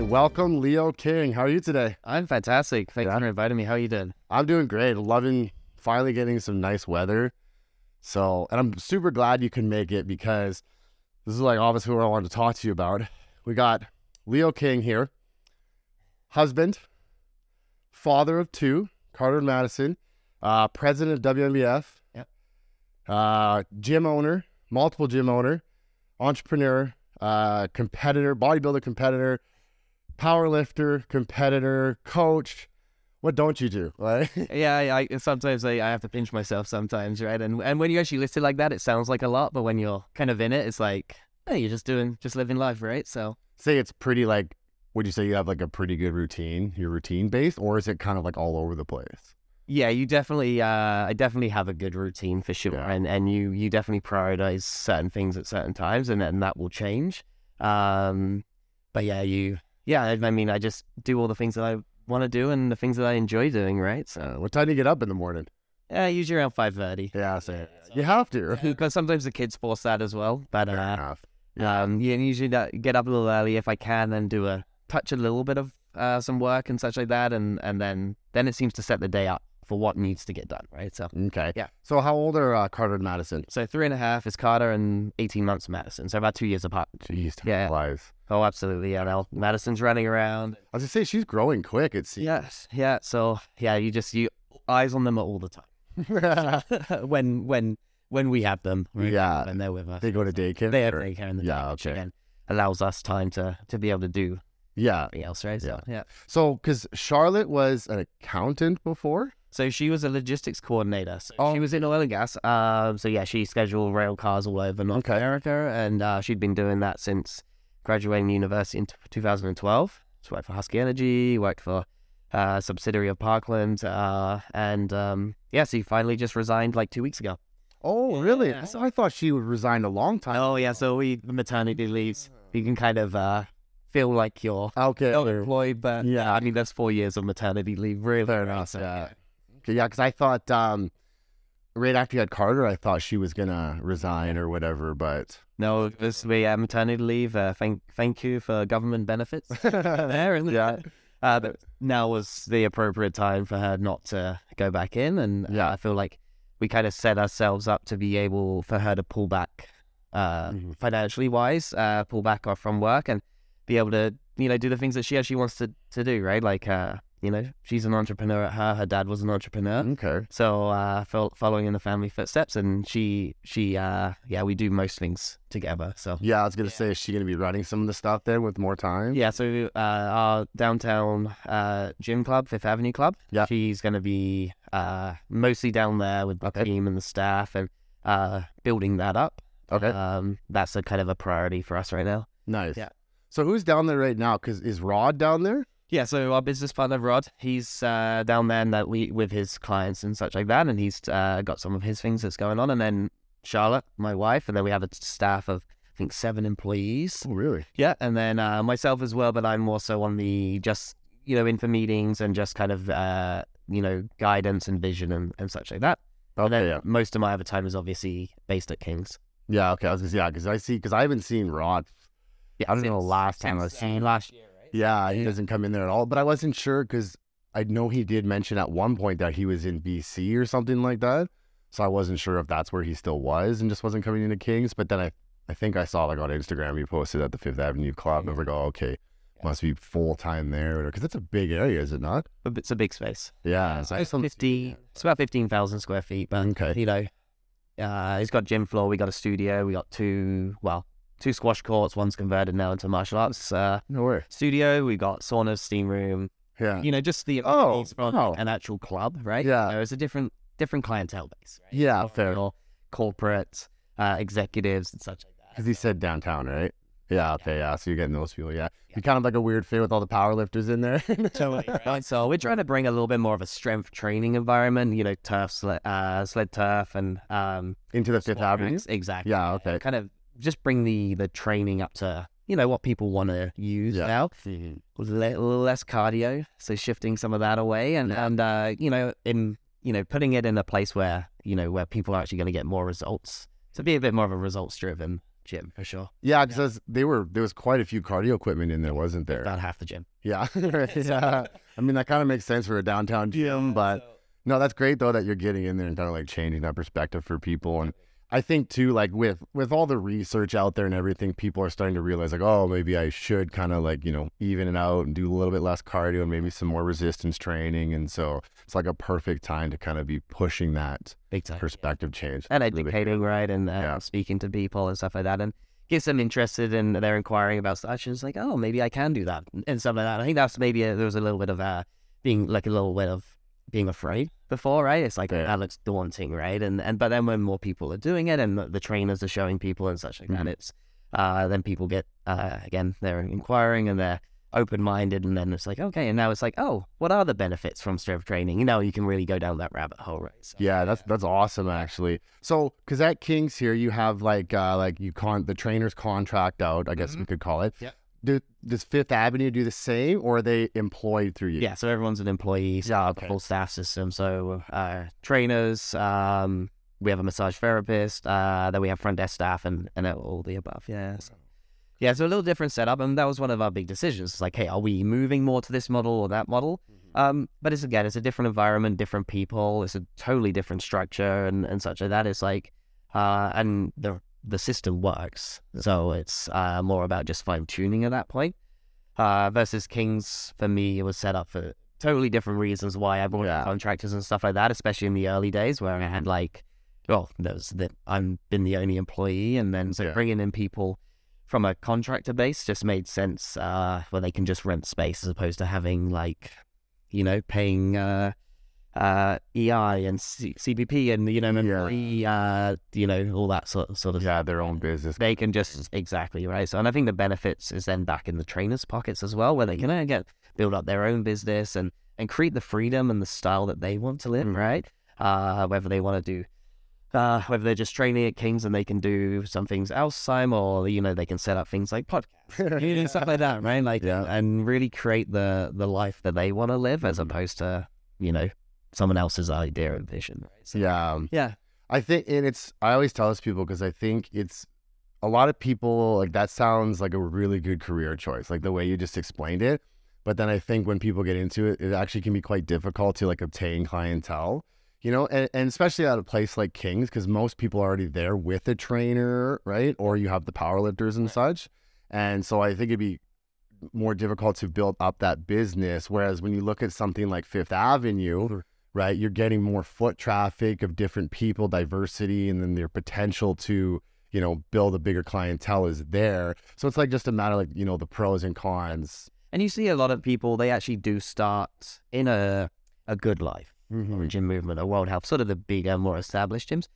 right, welcome Leo King. How are you today? I'm fantastic. Thanks Yeah. for inviting me. How are you doing? I'm doing great. Loving finally getting some nice weather. So, and I'm super glad you can make it because this is like obviously what I wanted to talk to you about. We got Leo King here, husband, father of two, Carter and Madison, uh, president of WNBF, Yep. uh, gym owner, multiple gym owner, entrepreneur, uh, competitor, bodybuilder competitor, power lifter, competitor, coach. What don't you do? Right? Yeah, I, I sometimes I, I have to pinch myself sometimes, right? And and when you actually list it like that, it sounds like a lot, but when you're kind of in it, it's like, hey, you're just doing, just living life, right? So say it's pretty like would you say you have like a pretty good routine you're routine based or is it kind of like all over the place yeah, you definitely, uh, I definitely have a good routine for sure, Yeah. and and you you definitely prioritize certain things at certain times, and and that will change. Um, but yeah, you, yeah, I, I mean, I just do all the things that I want to do and the things that I enjoy doing, right? So uh, what time do you get up in the morning yeah, usually around five thirty. yeah so you have to Because sometimes the kids force that as well. But Fair uh, enough. um, yeah, and usually that, get up a little early if I can, then do a touch a little bit of uh, some work and such like that, and and then then it seems to set the day up for what needs to get done, right? So okay Yeah. so how old are uh, carter and madison so three and a half is Carter, and eighteen months Madison, so about two years apart. jeez time Yeah. flies. Oh, absolutely, yeah. Now Madison's running around. As i was gonna say she's growing quick it seems Yes, yeah. So yeah, you just you eyes on them all the time when when when we have them. right? Yeah. when they're with us. they go to daycare They have or- daycare in the Yeah, day, which okay. allows us time to to be able to do yeah else, right? So, yeah. so because charlotte was an accountant before So she was a logistics coordinator. So Oh. she was in oil and gas. Um, so yeah, she scheduled rail cars all over North Okay. America, and uh, she'd been doing that since graduating university in t- 2012. She worked for Husky Energy, worked for uh, a subsidiary of Parkland, uh, and um, yeah, so she finally just resigned like two weeks ago. oh really Yeah, so- i thought she would resign a long time Oh yeah, so we maternity leaves. You can kind of uh, feel like you're okay employed, but Yeah. I mean that's four years of maternity leave, really. Fair enough, yeah. Yeah, because I thought um, right after you had Carter, I thought she was gonna resign or whatever, but No, this we uh, maternity leave. Uh, thank thank you for government benefits there? Yeah. Uh, but now was the appropriate time for her not to go back in, and Yeah. yeah, I feel like we kind of set ourselves up to be able for her to pull back, uh, Mhm. financially wise, uh, pull back off from work and be able to you know do the things that she actually wants to to do, right? Like uh, you know, she's an entrepreneur at her. Her dad was an entrepreneur. okay. So uh, fol- following in the family footsteps, and she she uh yeah we do most things together. So Yeah, I was gonna say, is she gonna be running some of the stuff then with more time? yeah, so uh, our downtown uh gym club, Fifth Avenue Club. Yeah. she's gonna be uh mostly down there with the Okay. team and the staff and uh building that up. Okay. Um, that's a kind of a priority for us right now. nice. yeah. So who's down there right now? Because is Rod down there? Yeah, so our business partner Rod, he's uh, down there and that we with his clients and such like that, and he's uh, got some of his things that's going on, and then Charlotte, my wife, and then we have a staff of I think seven employees. Oh, really? Yeah, and then uh, myself as well, but I'm more so on the just you know in for meetings and just kind of uh, you know guidance and vision and, and such like that. And Okay. then Yeah. most of my other time is obviously based at Kings. Yeah. Okay. I was gonna say yeah, because I see because I haven't seen Rod. Yeah, I don't know the last time I've seen last year? Yeah, he doesn't come in there at all. But I wasn't sure because I know he did mention at one point that he was in BC or something like that. So I wasn't sure if that's where he still was and just wasn't coming into Kings. But then I, I think I saw like on Instagram he posted at the Fifth Avenue Club. And I was like, oh, okay, must be full time there because it's a big area, is it not? But it's a big space. Yeah, it's saw- 50, it's about 15,000 square feet, but Okay. you know, uh, he's got gym floor, we got a studio, we got two, well, two squash courts, one's converted now into martial arts uh, No way. studio, we got sauna, steam room, Yeah. you know, just the Oh, from oh. an actual club, right? Yeah. It's a different, different clientele base, right? Yeah, fair. Your corporate uh, executives and such like that. Because he said downtown, right? Yeah, okay, yeah. So you're getting those people, yeah. You're kind of like a weird fit with all the power lifters in there. Totally, right? So we're trying to bring a little bit more of a strength training environment, you know, turf, sled, uh, sled turf, and um, Into the Fifth Avenue. Exactly. Yeah, okay. Kind of just bring the the training up to you know what people want to use Yeah. now. A little less cardio, so shifting some of that away, and Yeah. and uh, you know, in you know, putting it in a place where you know where people are actually going to get more results. So be a bit more of a results driven gym for sure. Yeah, because they were there was quite a few cardio equipment in there, wasn't there? About half the gym. Yeah, yeah. I mean that kind of makes sense for a downtown gym, but no, that's great though that you're getting in there and kind of like changing that perspective for people. And I think too, like with with all the research out there and everything, people are starting to realize like, oh, maybe I should kind of like you know even it out and do a little bit less cardio and maybe some more resistance training. And so it's like a perfect time to kind of be pushing that time. perspective change. and educating, right, and uh, Yeah. speaking to people and stuff like that, and gets them interested and they're inquiring about such. And it's like, oh, maybe I can do that and stuff like that. I think that's maybe a, there was a little bit of uh, being like a little bit of being afraid before, right? It's like Yeah. that looks daunting, right? And and but then when more people are doing it and the, the trainers are showing people and such like that, Mhm. it's uh, then people get uh, again they're inquiring and they're open minded, and then it's like okay, and now it's like oh, what are the benefits from strength training? You know, you can really go down that rabbit hole, right? So, Yeah, that's that's awesome actually. So, because at Kings here, you have like uh like you con the trainers contract out, I guess we could call it. Mm-hmm. Yep. Do does Fifth Avenue do the same, or are they employed through you? Yeah, so everyone's an employee, so Yeah, okay. full staff system. So uh, trainers, um, we have a massage therapist, uh, then we have front desk staff, and and all the above. Yeah, so, yeah, so a little different setup, and that was one of our big decisions. It's like, hey, are we moving more to this model or that model? Um, but it's again, it's a different environment, different people. It's a totally different structure, and and such like that. It's like, uh, and the the system works, so it's uh, more about just fine tuning at that point. Uh, versus Kings, for me, it was set up for totally different reasons why I brought in Yeah. contractors and stuff like that, especially in the early days where I had like, well, was that I'm been the only employee, and then so Yeah. bringing in people from a contractor base just made sense, uh, where they can just rent space as opposed to having like, you know, paying uh, uh, EI and C- CPP and you know, Yeah. employee, uh, you know, all that sort sort of Yeah, their own business. they can just exactly right. So, and I think the benefits is then back in the trainers' pockets as well, where they can uh, get build up their own business and and create the freedom and the style that they want to live. Mm. Right, uh, whether they want to do. Uh, whether they're just training at Kings and they can do some things outside, or you know they can set up things like podcasts, you know, stuff like that, right? Like, Yeah. and really create the the life that they want to live, as Mhm. opposed to you know someone else's idea and vision. Right? So, Yeah, yeah, I think, and it's I always tell this people because I think it's a lot of people like that sounds like a really good career choice, like the way you just explained it. But then I think when people get into it, it actually can be quite difficult to like obtain clientele, you know, and, and especially at a place like Kings, because most people are already there with a trainer, right? Or you have the powerlifters and such. And so I think it'd be more difficult to build up that business. Whereas when you look at something like Fifth Avenue, right, you're getting more foot traffic of different people, diversity, and then their potential to, you know, build a bigger clientele is there. So it's like just a matter like, you know, the pros and cons. And you see a lot of people, they actually do start in a a good life, mm-hmm. or a gym movement, or world health, sort of the bigger, more established gyms.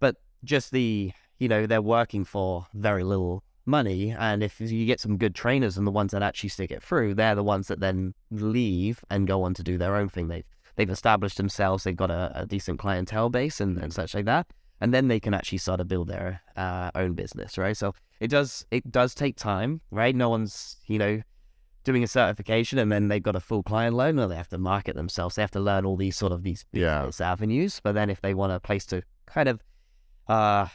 But just the, you know, they're working for very little money. And if you get some good trainers and the ones that actually stick it through, they're the ones that then leave and go on to do their own thing. They've, they've established themselves, they've got a, a decent clientele base and, and such like that. And then they can actually start to build their uh, own business, right? So it does it does take time, right? No one's, you know, doing a certification and then they've got a full client loan or they have to market themselves. They have to learn all these sort of these Yeah. avenues. But then if they want a place to kind of uh,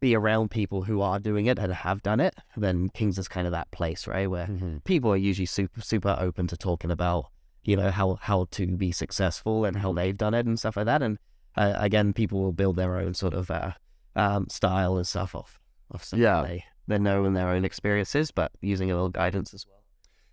be around people who are doing it and have done it, then Kings is kind of that place, right? Where people are usually super super open to talking about, you know, how how to be successful and how they've done it and stuff like that. And uh, again, people will build their own sort of uh, um, style and stuff off of Yeah. they they know and their own experiences, but using a little guidance as well.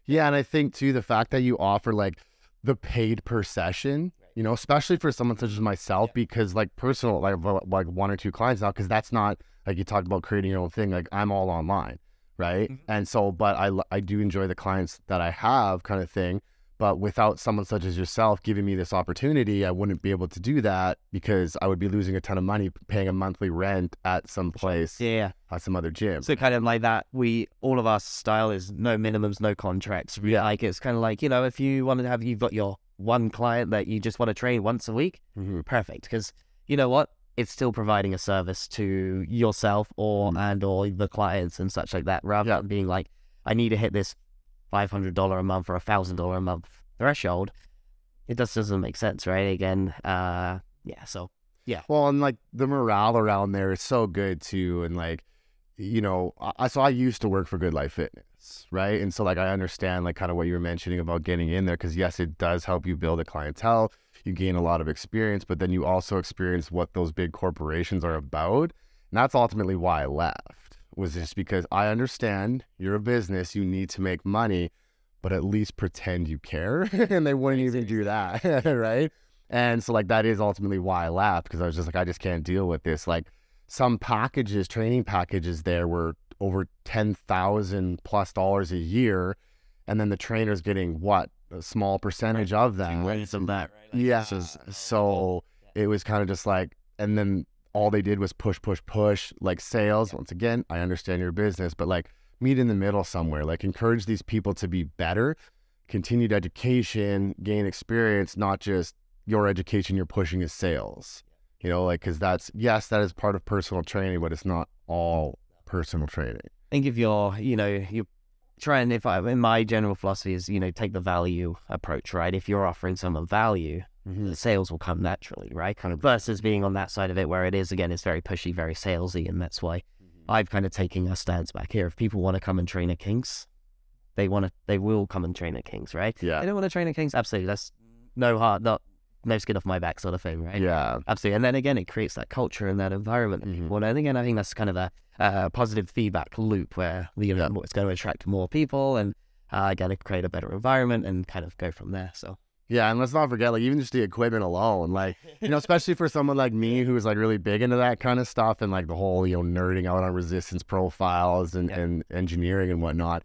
Yeah, and I think too the fact that you offer like the paid per session, you know, especially for someone such as myself, because like personal, like like one or two clients now, because that's not like you talked about creating your own thing. Like I'm all online, right? Mhm. And so, but I I do enjoy the clients that I have, kind of thing. But without someone such as yourself giving me this opportunity, I wouldn't be able to do that because I would be losing a ton of money paying a monthly rent at some place, Yeah. at some other gym. So kind of like that, we all of our style is no minimums, no contracts. We Yeah. like it's kind of like you know if you want to have you've got your one client that you just want to train once a week, Mhm. perfect. Because you know what, it's still providing a service to yourself or Mhm. and or the clients and such like that, rather Yeah. than being like, I need to hit this five hundred dollar a month or a thousand dollar a month threshold. It just doesn't make sense, right? Again, uh, yeah. So yeah. Well, and like the morale around there is so good too, and like you know, I so I used to work for Good Life Fitness, right? And so like I understand like kind of what you were mentioning about getting in there because yes, it does help you build a clientele. You gain a lot of experience, but then you also experience what those big corporations are about. And that's ultimately why I left. Was just because I understand you're a business, you need to make money, but at least pretend you care. and they wouldn't even do that, right? And so like that is ultimately why I left because I was just like I just can't deal with this. Like some packages, training packages there were over ten thousand plus dollars a year, and then the trainer's getting what a small percentage of that. Some that, right? Like, Yeah. just- So it was kind of just like, and then all they did was push, push, push, like sales. Once again, I understand your business, but like meet in the middle somewhere. Like encourage these people to be better, continued education, gain experience, not just your education you're pushing is sales. You know, like because that's yes, that is part of personal training, but it's not all personal training. I think if you're, you know, you try and if I, in my general philosophy is, you know, take the value approach, right? If you're offering someone value, the sales will come naturally, right? Kind of versus being on that side of it where it is again, it's very pushy, very salesy, and that's why I've kind of taken a stance back here. If people want to come and train at Kings, they want to, they will come and train at Kings, right? Yeah. They don't want to train at Kings, absolutely. That's no hard, not no skin off my back sort of thing, right? Yeah. Absolutely. And then again, it creates that culture and that environment. Mhm. Well, and again, I think that's kind of a, a positive feedback loop where you know, it's going to attract more people and uh, to create a better environment and kind of go from there. So, Yeah, and let's not forget, like even just the equipment alone, like you know, especially for someone like me who is like really big into that kind of stuff and like the whole you know nerding out on resistance profiles and Yeah. and engineering and whatnot.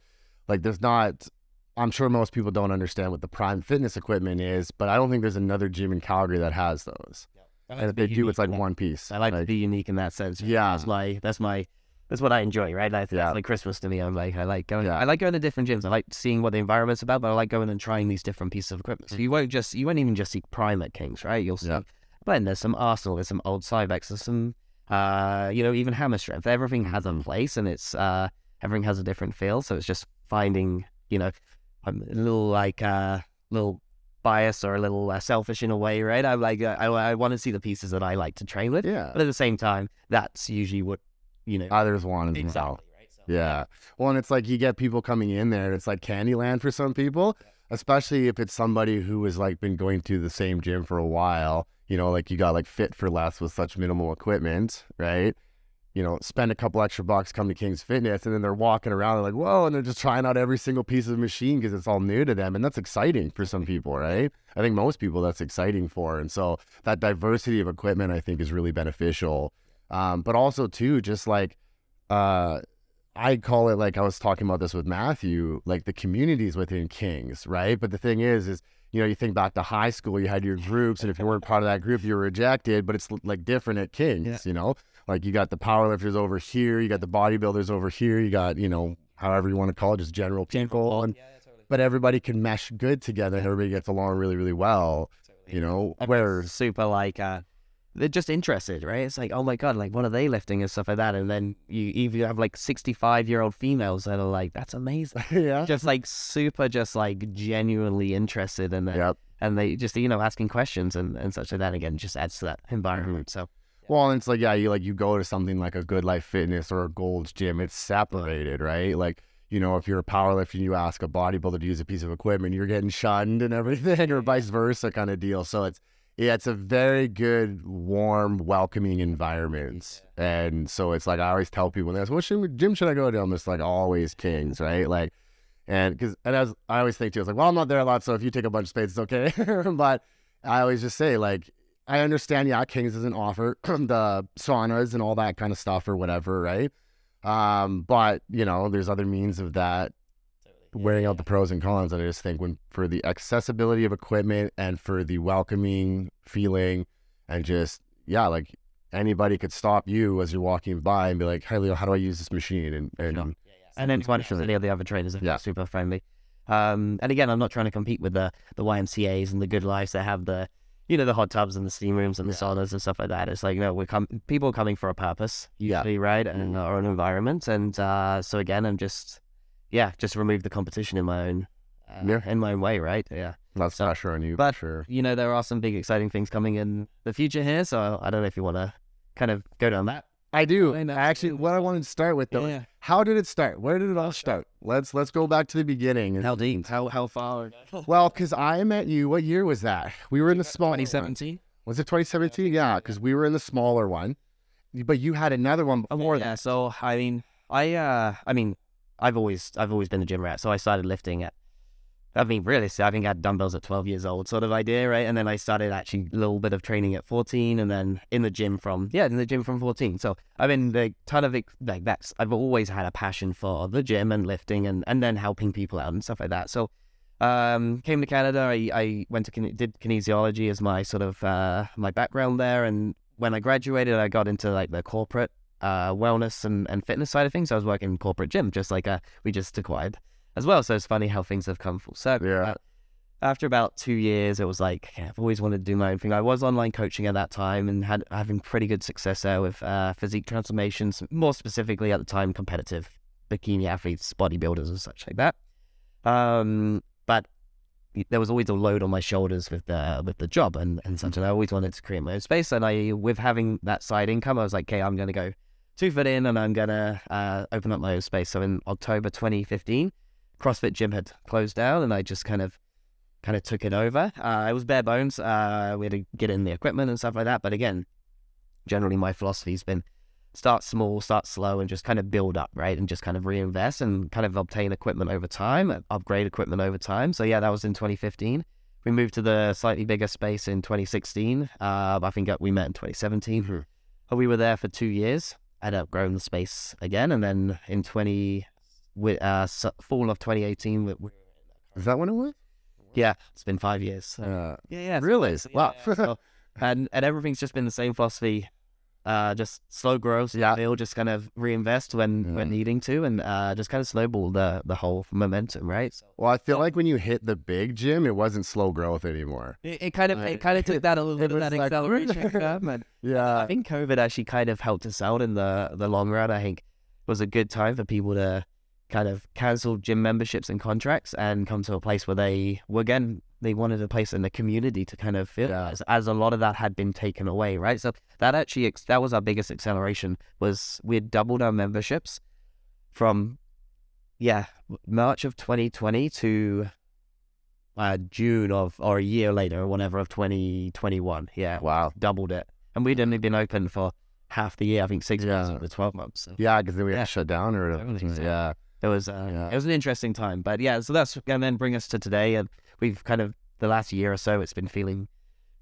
Like, there's not. I'm sure most people don't understand what the Prime Fitness equipment is, but I don't think there's another gym in Calgary that has those. and if they do, it's like one piece. I like to be unique in that sense. Yeah. That's my, that's my, that's what I enjoy, right? That's, Yeah. that's like Christmas to me. I'm like, I like going, Yeah. I like going to different gyms. I like seeing what the environment's about, but I like going and trying these different pieces of equipment. So you won't just, you won't even just see Prime at Kings, right? You'll see, Yeah. but there's some Arsenal, there's some old Cybex, there's some, uh, you know, even Hammer Strength. Everything has a place and it's, uh, everything has a different feel. So it's just finding, you know, I'm a little like, uh, little bias or a little uh, selfish in a way, right? I'm like, uh, I, I want to see the pieces that I like to train with. Yeah, But at the same time, that's usually what you know. others want as well. right? So, Yeah. Well, and it's like you get people coming in there, and it's like Candyland for some people, especially if it's somebody who has like been going to the same gym for a while. You know, like you got like fit for less with such minimal equipment, right? You know, spend a couple extra bucks, come to King's Fitness, and then they're walking around, they're like, whoa, and they're just trying out every single piece of the machine because it's all new to them. And that's exciting for some people, right? I think most people that's exciting for. And so that diversity of equipment, I think, is really beneficial. Um, but also, too, just like, uh, I call it like I was talking about this with Matthew, like the communities within Kings, right? But the thing is, is you know, you think back to high school, you had your groups, and if you weren't part of that group, you were rejected. But it's like different at Kings, Yeah. you know, like you got the powerlifters over here, you got the bodybuilders over here, you got you know, however you want to call it, just general people, and, but everybody can mesh good together, and everybody gets along really, really well, you know. Where super like uh, they're just interested, right? It's like, oh my god, like what are they lifting and stuff like that, and then you even have like sixty-five year old females that are like, that's amazing, yeah, just like super, just like genuinely interested in it, yep. and they just you know asking questions and and such like that. Again, just adds to that environment. So Well, and it's like, yeah, you like you go to something like a Good Life Fitness or a Gold's Gym, it's separated, right? Like, you know, if you're a powerlifter and you ask a bodybuilder to use a piece of equipment, you're getting shunned and everything, or vice versa kind of deal. So it's yeah, it's a very good, warm, welcoming environment. And so it's like I always tell people, when they ask, what should, gym should I go to? I'm just like always Kings, right? Like, and because and as I always think too, it's like, well, I'm not there a lot, so if you take a bunch of space, it's okay. but I always just say like, I understand, yeah, Kings doesn't offer the saunas and all that kind of stuff or whatever, right? Um, but you know, there's other means of that weighing out the pros and cons. And I just think when for the accessibility of equipment and for the welcoming feeling and just yeah, like anybody could stop you as you're walking by and be like, Hey Leo, how do I use this machine? And and Sure. and then one Sure. any of the other trainers are Yeah. super friendly. Um, and again, I'm not trying to compete with the the YMCA's and the Good Lives that have the you know the hot tubs and the steam rooms and the Yeah. saunas and stuff like that. It's like no, we're com- people are coming for a purpose Yeah. usually, right, and or an environment. And uh, so again, I'm just yeah, just remove the competition in my own uh, Yeah. in my own way, right? Yeah. that's pressure on you But- sure. You know, there are some big exciting things coming in the future here. So I don't know if you want to kind of go down that. I do. I. Actually, what I wanted to start with though, Yeah. how did it start? Where did it all start? Let's let's go back to the beginning. How deep? How how far? Well, because I met you. What year was that? We were in the small. one. 2017. Was it 2017? Yeah, because we were in the smaller one, but you had another one before yeah. that. So I mean, I uh, I mean, I've always I've always been a gym rat. So I started lifting at. I mean, really, I think I had dumbbells at 12 years old, sort of idea, right? And then I started actually a little bit of training at 14, and then in the gym from yeah, in the gym from 14. So I've been like ton of like that's I've always had a passion for the gym and lifting, and and then helping people out and stuff like that. So um, came to Canada. I, I went to did kinesiology as my sort of uh, my background there, and when I graduated, I got into like the corporate uh, wellness and, and fitness side of things. I was working in corporate gym, just like uh, we just acquired as well. So it's funny how things have come full circle. Yeah. Uh, after about two years, it was like yeah, I've always wanted to do my own thing. I was online coaching at that time and had having pretty good success there with uh, physique transformations, more specifically at the time competitive bikini athletes, bodybuilders, and such like that. Um, but there was always a load on my shoulders with the with the job and, and such, and I always wanted to create my own space. And I, with having that side income, I was like, okay, I'm gonna go two foot in, and I'm gonna uh, open up my own space. So in October 2015, CrossFit Gym had closed down, and I just kind of kind of took it over. Uh, it was bare bones. Uh, we had to get in the equipment and stuff like that. But again, generally my philosophy's been start small, start slow, and just kind of build up, right? And just kind of reinvest and kind of obtain equipment over time, upgrade equipment over time. So yeah, that was in 2015. We moved to the slightly bigger space in 2016. Uh, I think we met in 2017. Uh, We were there for two years. Had outgrown the space again, and then in 20, wi- uh, s- fall of 2018, we, we, Is that when it was? yeah, it's been five years. Uh, Yeah, yeah. really? Wow. so- and and everything's just been the same philosophy. Uh, just slow growth. Yeah. They'll just kind of reinvest when when Yeah. needing to, and uh, just kind of snowball the the whole momentum, right? So well, I feel like when you hit the big gym, it wasn't slow growth anymore. it, it kind of it kind of took that a little bit of that like- acceleration curve, man. I think COVID actually kind of helped us out in the the long run. I think it was a good time for people to kind of cancel gym memberships and contracts and come to a place where they were again they wanted a place in the community to kind of feel Yeah. as, as a lot of that had been taken away, right? So that actually ex- that was our biggest acceleration was we had doubled our memberships from yeah March of 2020 to uh, June of or a year later or whatever of 2021. Yeah, Wow. doubled it. And we'd only been open for half the year, I think six months Yeah. of the 12 months. So Yeah, because then we Yeah. got shut down or Totally. So- yeah. it was, uh, Yeah. it was an interesting time. But yeah, so that's, and then bring us to today. And we've kind of, the last year or so, it's been feeling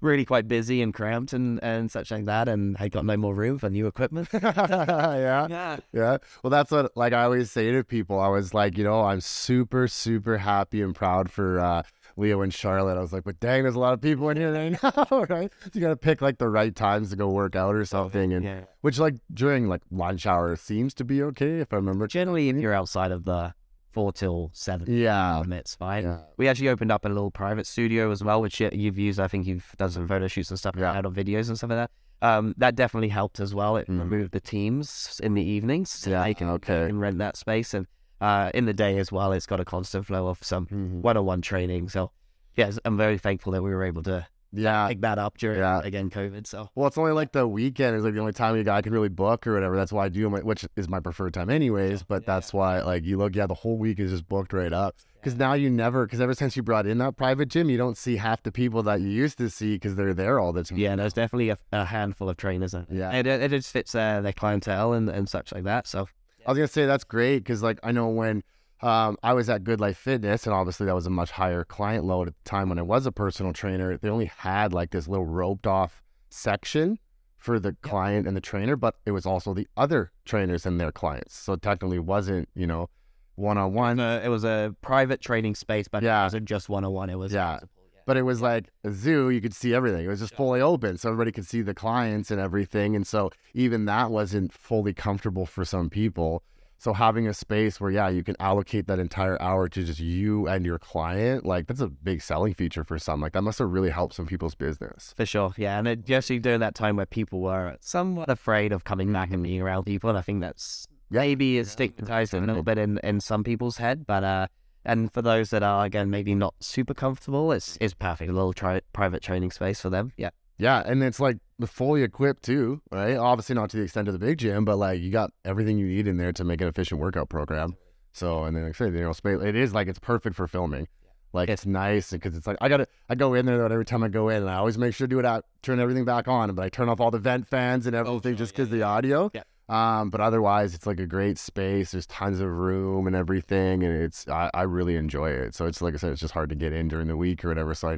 really quite busy and cramped and, and such like that. And I got no more room for new equipment. yeah. yeah. Yeah. Well, that's what like I always say to people. I was like, you know, I'm super, super happy and proud for uh, Leo and Charlotte. I was like, but dang, there's a lot of people in here right now, right? You got to pick like the right times to go work out or something, and Yeah. which like during like lunch hour seems to be okay if I remember. Generally, if you're outside of the four till seven Yeah. it's fine. Yeah. We actually opened up a little private studio as well, which you- you've used. I think you've done some photo shoots and stuff Yeah. out of videos and stuff like that. Um, that definitely helped as well. It Mm. removed the teams in the evenings. So Yeah, they can, okay. they can rent that space. And uh, in the day as well, it's got a constant flow of some Mhm. one on one training. So, yes, I'm very thankful that we were able to Yeah. pick that up during, Yeah. again, COVID. So, Well, it's only like the weekend is like the only time you guy can really book or whatever. That's why I do my, which is my preferred time anyways. But Yeah. that's why like you look, yeah, the whole week is just booked right up. Because now you never, because ever since you brought in that private gym, you don't see half the people that you used to see because they're there all the time. yeah, there's definitely a, a handful of trainers. Yeah. It, it just fits uh, their clientele and, and such like that. So, I was gonna say that's great because like I know when um, I was at Good Life Fitness, and obviously that was a much higher client load at the time when I was a personal trainer. They only had like this little roped off section for the client and the trainer, but it was also the other trainers and their clients. So technically, it wasn't you know one on one. It was a private training space, but Yeah. it wasn't just one on one. It was Yeah. multiple, yeah. But it was like a zoo, you could see everything. It was just fully open, so everybody could see the clients and everything. And so even that wasn't fully comfortable for some people. So having a space where, yeah, you can allocate that entire hour to just you and your client, like that's a big selling feature for some. Like that must have really helped some people's business. For sure, yeah, and it, especially during that time where people were somewhat afraid of coming back and being around people, and I think that's maybe is stigmatized a little bit in, in some people's head, but uh, and for those that are again maybe not super comfortable, it's it's perfect, a little tri- private training space for them. Yeah, Yeah, and it's like fully equipped too, right? Obviously not to the extent of the big gym, but like you got everything you need in there to make an efficient workout program. So and then like I said, you know, space it is like it's perfect for filming. Like it's nice because it's like I gotta I go in there though, every time I go in and I always make sure to do it out, turn everything back on, but I turn off all the vent fans and everything sure, just yeah, because the audio. Yeah. Um, but otherwise, it's like a great space. There's tons of room and everything, and it's I, I really enjoy it. So it's like I said, it's just hard to get in during the week or whatever. So I,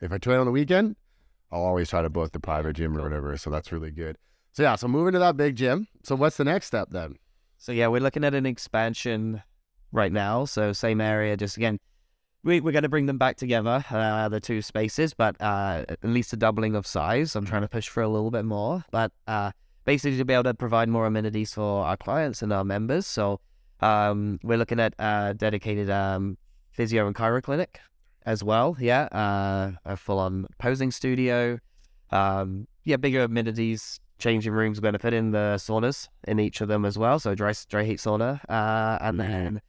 if I train on the weekend, I'll always try to book the private gym or whatever. So that's really good. So yeah, so moving to that big gym. So what's the next step then? So yeah, we're looking at an expansion right now. So same area, just again, we, we're going to bring them back together, uh, the two spaces, but uh, at least a doubling of size. I'm trying to push for a little bit more, but uh, basically to be able to provide more amenities for our clients and our members. So um, we're looking at a dedicated um, physio and chiro clinic as well. Yeah, uh, a full-on posing studio. Um, yeah, bigger amenities, changing rooms. We're going to put in the saunas in each of them as well. So dry dry heat sauna, uh, and then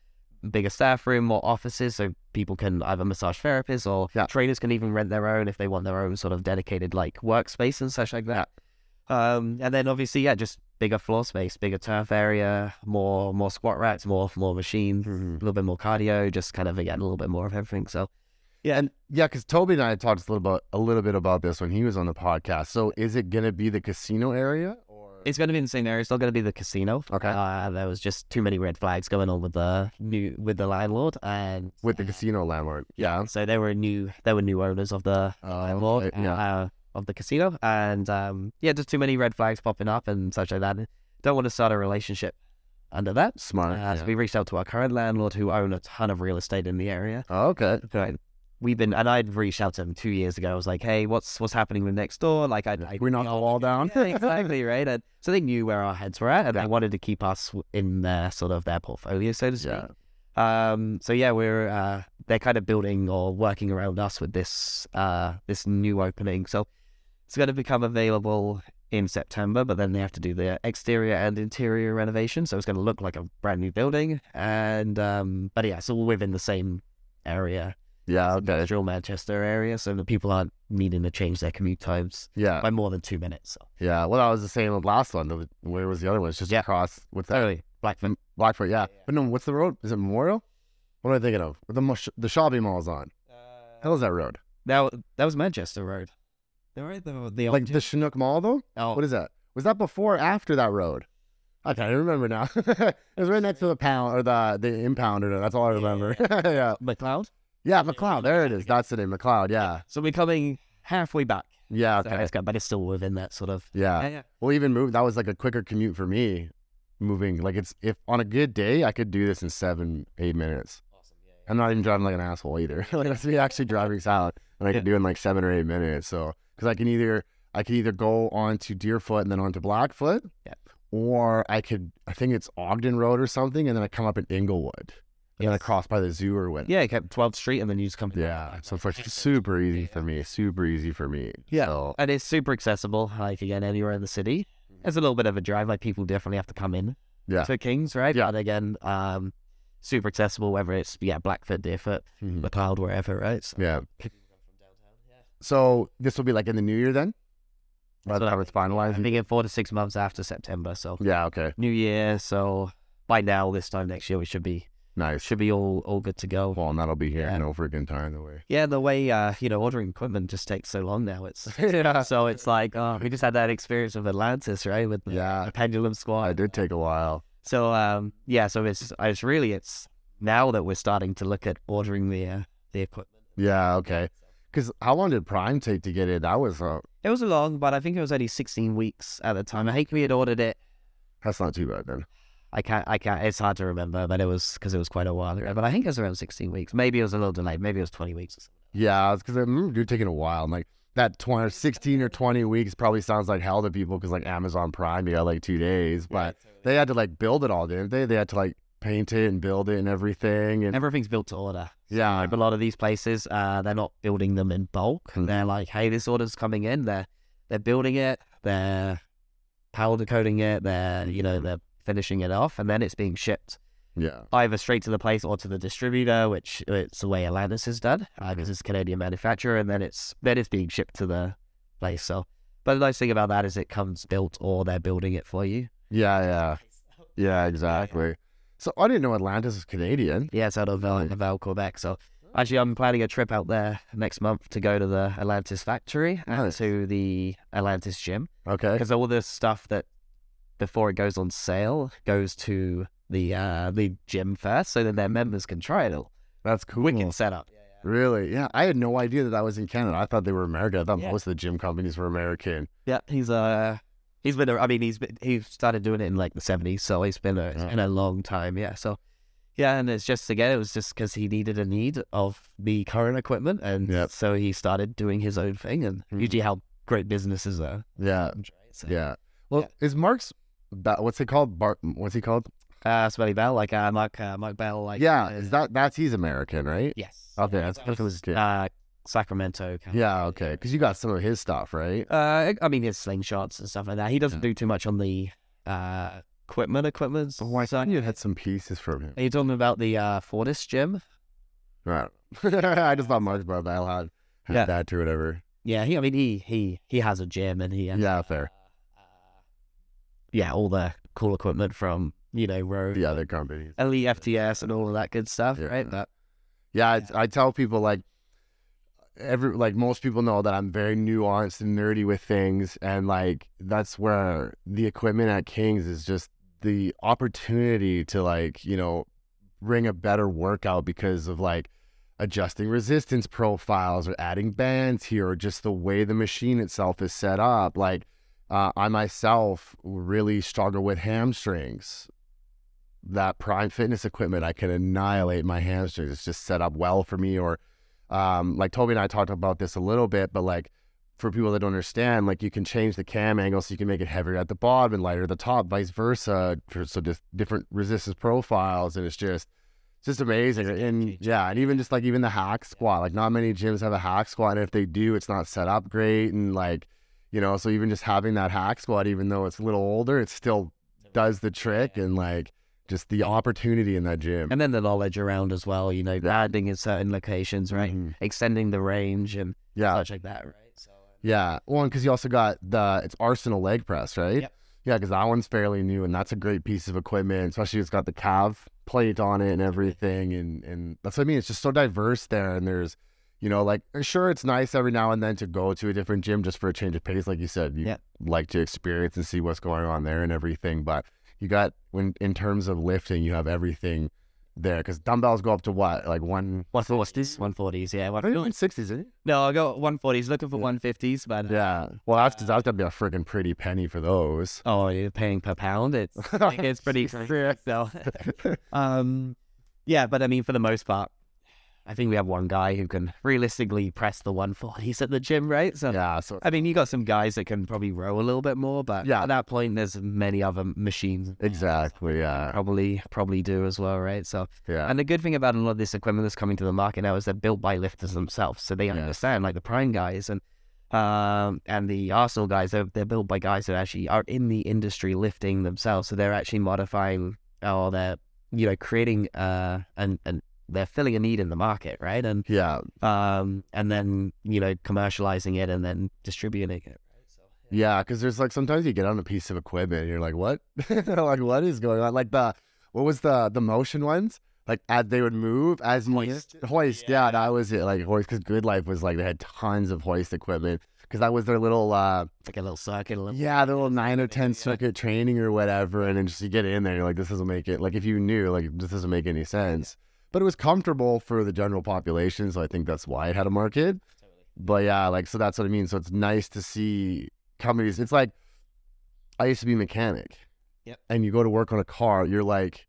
bigger staff room, more offices, so people can either massage therapists or Yeah. trainers can even rent their own if they want their own sort of dedicated like workspace and such like that. Um, and then obviously, yeah, just bigger floor space, bigger turf area, more more squat racks, more more machines, a little bit more cardio, just kind of again a little bit more of everything. So Yeah, and yeah, because Toby and I talked a little bit a little bit about this when he was on the podcast. So is it gonna be the casino area or It's going to be in the same area. It's still going to be the casino. Okay. Uh, there was just too many red flags going on with the new with the landlord, and with the casino landlord? Yeah. so they were new. They were new owners of the Oh, landlord. okay, yeah. Uh, of the casino, and um, yeah, just too many red flags popping up and such like that. Don't want to start a relationship under that. Smart. Uh, yeah. So we reached out to our current landlord, who own a ton of real estate in the area. Oh, okay. Right. We've been, and I'd reached out to them two years ago. I was like, "Hey, what's what's happening with next door?" Like, I, I We knocked the wall down. yeah, exactly right. And so they knew where our heads were at, and Yeah. they wanted to keep us in their sort of their portfolio, so to speak. Yeah. Um. So yeah, we're uh, they're kind of building or working around us with this uh this new opening. So it's going to become available in September, but then they have to do the exterior and interior renovation, so it's going to look like a brand new building. And um, but yeah, it's all within the same area, Yeah. Okay. industrial Manchester area, so the people aren't needing to change their commute times Yeah. by more than two minutes. So. Yeah. Well, that was the same with the last one. Where was the other one? It's just Yeah. across. What's that? Totally, Blackfoot. Blackfoot. Yeah. Yeah, yeah. But no, what's the road? Is it Memorial? What am I thinking of? The the shopping mall's on. Uh, Hell is that road? That that was Manchester Road. They were the the Like the Chinook Mall though? oh, What is that? Was that before or after that road? I can't remember now. it was right next to the pound or the the impounder. That's all I remember. Yeah. McLeod. Yeah, McLeod. There it is. That's the name. McLeod. Yeah. So we're coming halfway back. Yeah. So Okay. it's got, but it's still within that sort of. Yeah. yeah. Well, even move. That was like a quicker commute for me. Moving like it's if on a good day I could do this in seven eight minutes. Awesome. Yeah, I'm not even driving like an asshole either. like that's me actually driving south, and I can do it in like seven or eight minutes. So because I can either I could either go on to Deerfoot and then on to Blackfoot, Yeah. or I could I think it's Ogden Road or something, and then I come up in Inglewood, then I cross by the zoo or what. Yeah, you kept 12th Street and then you just come. Yeah, so it's like super easy for me. Super easy for me. Yeah. So, And it's super accessible. Like again, anywhere in the city. It's a little bit of a drive. Like people definitely have to come in Yeah. to Kings, right? Yeah. But again, um, super accessible. Whether it's yeah Blackfoot, Deerfoot, mhm. McLeod, wherever, right? So, yeah. people come from downtown. Yeah. So this will be like in the new year then. By the time it's I finalized. think in four to six months after September. So Yeah. Okay. New Year. So by now, this time next year, we should be Nice. should be all all good to go. Well, and that'll be here Yeah. no freaking time the way. Yeah, the way uh, you know ordering equipment just takes so long now. It's yeah. so it's like oh, we just had that experience of Atlantis, right? With the, Yeah. the pendulum squat. It did take a while. So um, yeah, so it's it's really it's now that we're starting to look at ordering the uh, the equipment. Yeah. Okay. Because how long did Prime take to get it? That was uh, It was long, but I think it was only 16 weeks at the time. I think we had ordered it. that's not too bad then. I can't, I can't. It's hard to remember, but it was because it was quite a while ago. But I think it was around 16 weeks. Maybe it was a little delayed. Maybe it was 20 weeks. Or something. Yeah, because you're taking a while. I'm like that 20 or 16 or 20 weeks probably sounds like hell to people because like Amazon Prime, you got like two days, but they had to like build it all, didn't they? They had to like paint it and build it and everything. And Everything's built to order. yeah, Like a lot of these places, uh, they're not building them in bulk. Hmm. They're like, hey, this order's coming in. They're they're building it. They're powder coating it. They're you know they're finishing it off, and then it's being shipped yeah, either straight to the place or to the distributor, which it's the way Atlantis is done because Mhm. it's a Canadian manufacturer, and then it's then it's being shipped to the place. So But the nice thing about that is it comes built or they're building it for you. Yeah, yeah, yeah, exactly. So I didn't know Atlantis is Canadian. Yeah, it's out of Val, Val, Quebec. So actually, I'm planning a trip out there next month to go to the Atlantis factory and Nice. to the Atlantis gym Okay. because all the stuff that before it goes on sale goes to the uh, the gym first, so then their members can try it all. That's cool. Wicked setup. Really? Yeah. I had no idea that that was in Canada. I thought they were American. I thought Yeah. most of the gym companies were American. Yeah, he's uh he's been. I mean he's been, he started doing it in like the seventies, so he's been a Yeah. been a long time. Yeah, so yeah, and it's just again it was just because he needed a need of the current equipment, and Yep. so he started doing his own thing, and Mhm. usually how great businesses are. Yeah. So, Yeah. Well, Yeah. is Mark's ba- what's it called? Bart what's he called? Uh, Smelly Bell, like uh, Mark uh, Mark Bell, like yeah, uh, is that that's he's American, right? yes. Okay, Yeah, that's that was. Uh, Sacramento. kind of Yeah, okay. Because you got some of his stuff, right? Uh, I mean his slingshots and stuff like that. He doesn't Yeah. do too much on the uh equipment equipment. Oh, I thought side. you had some pieces from him. Are you talking about the uh, Fortis gym? Right. I just thought Mark Bell had, had Yeah. that or whatever. Yeah, he. I mean, he he he has a gym and he. Yeah, fair. Yeah, all the cool equipment from you know Rogue, The other companies. Elite FTS, and all of that good stuff, Yeah. right? But Yeah, I, I tell people like every like most people know that I'm very nuanced and nerdy with things, and like that's where the equipment at Kings is just the opportunity to like you know bring a better workout because of like adjusting resistance profiles or adding bands here or just the way the machine itself is set up. Like uh, I myself really struggle with hamstrings. That prime fitness equipment i can annihilate my hamstrings. It's just set up well for me or um, like toby and i talked about this a little bit but like for people that don't understand like you can change the cam angle so you can make it heavier at the bottom and lighter at the top vice versa for, so just different resistance profiles and it's just it's just amazing. And yeah and even just like even the hack squat like not many gyms have a hack squat and if they do it's not set up great and like you know so even just having that hack squat even though it's a little older it still does the trick and like just the opportunity in that gym. and then the knowledge around as well. You know, landing in certain locations, right? Mhm. Extending the range and Yeah, such like that, right? So uh, yeah. One because you also got the it's Arsenal leg press, right? Yep. Yeah, because that one's fairly new and that's a great piece of equipment. Especially it's got the calf plate on it and everything, and and that's what I mean. It's just so diverse there, and there's. You know, like sure, it's nice every now and then to go to a different gym just for a change of pace, like you said. You Yeah. like to experience and see what's going on there and everything. But you got when in terms of lifting, you have everything there because dumbbells go up to what, like one one forties, one forties, yeah. One, sixties, isn't it? no, I got one forties. Looking for one fifties, but uh, Yeah. Well, that's that's gotta be a freaking pretty penny for those. oh, you're paying per pound. It's it's pretty expensive. So, um, yeah, but I mean, for the most part, I think we have one guy who can realistically press the 140s at the gym, right? So, yeah. So I mean, you got some guys that can probably row a little bit more, but Yeah. at that point, there's many other machines exactly. Yeah. probably probably do as well, right? So, Yeah. and the good thing about a lot of this equipment that's coming to the market now is they're built by lifters themselves, so they understand, like the Prime guys and um and the Arsenal guys. They're they're built by guys that actually are in the industry lifting themselves, so they're actually modifying or they're you know creating uh and and they're filling a need in the market, right? And Yeah. um and then you know commercializing it and then distributing it. Right? Yeah. Because there's like sometimes you get on a piece of equipment and you're like, what? like what is going on? Like the what was the the motion ones? Like as they would move as Hoist. hoist. Yeah. that was it. Like hoist because Good Life was like they had tons of hoist equipment because that was their little uh like a little circuit, a little Yeah, the little nine or ten Yeah. circuit training or whatever, and then just you get in there, you're like, this doesn't make it. Like if you knew, like this doesn't make any sense. But it was comfortable for the general population, so I think that's why it had a market. But yeah, like so that's what I mean. So it's nice to see companies. It's like I used to be a mechanic. Yep. And you go to work on a car, you're like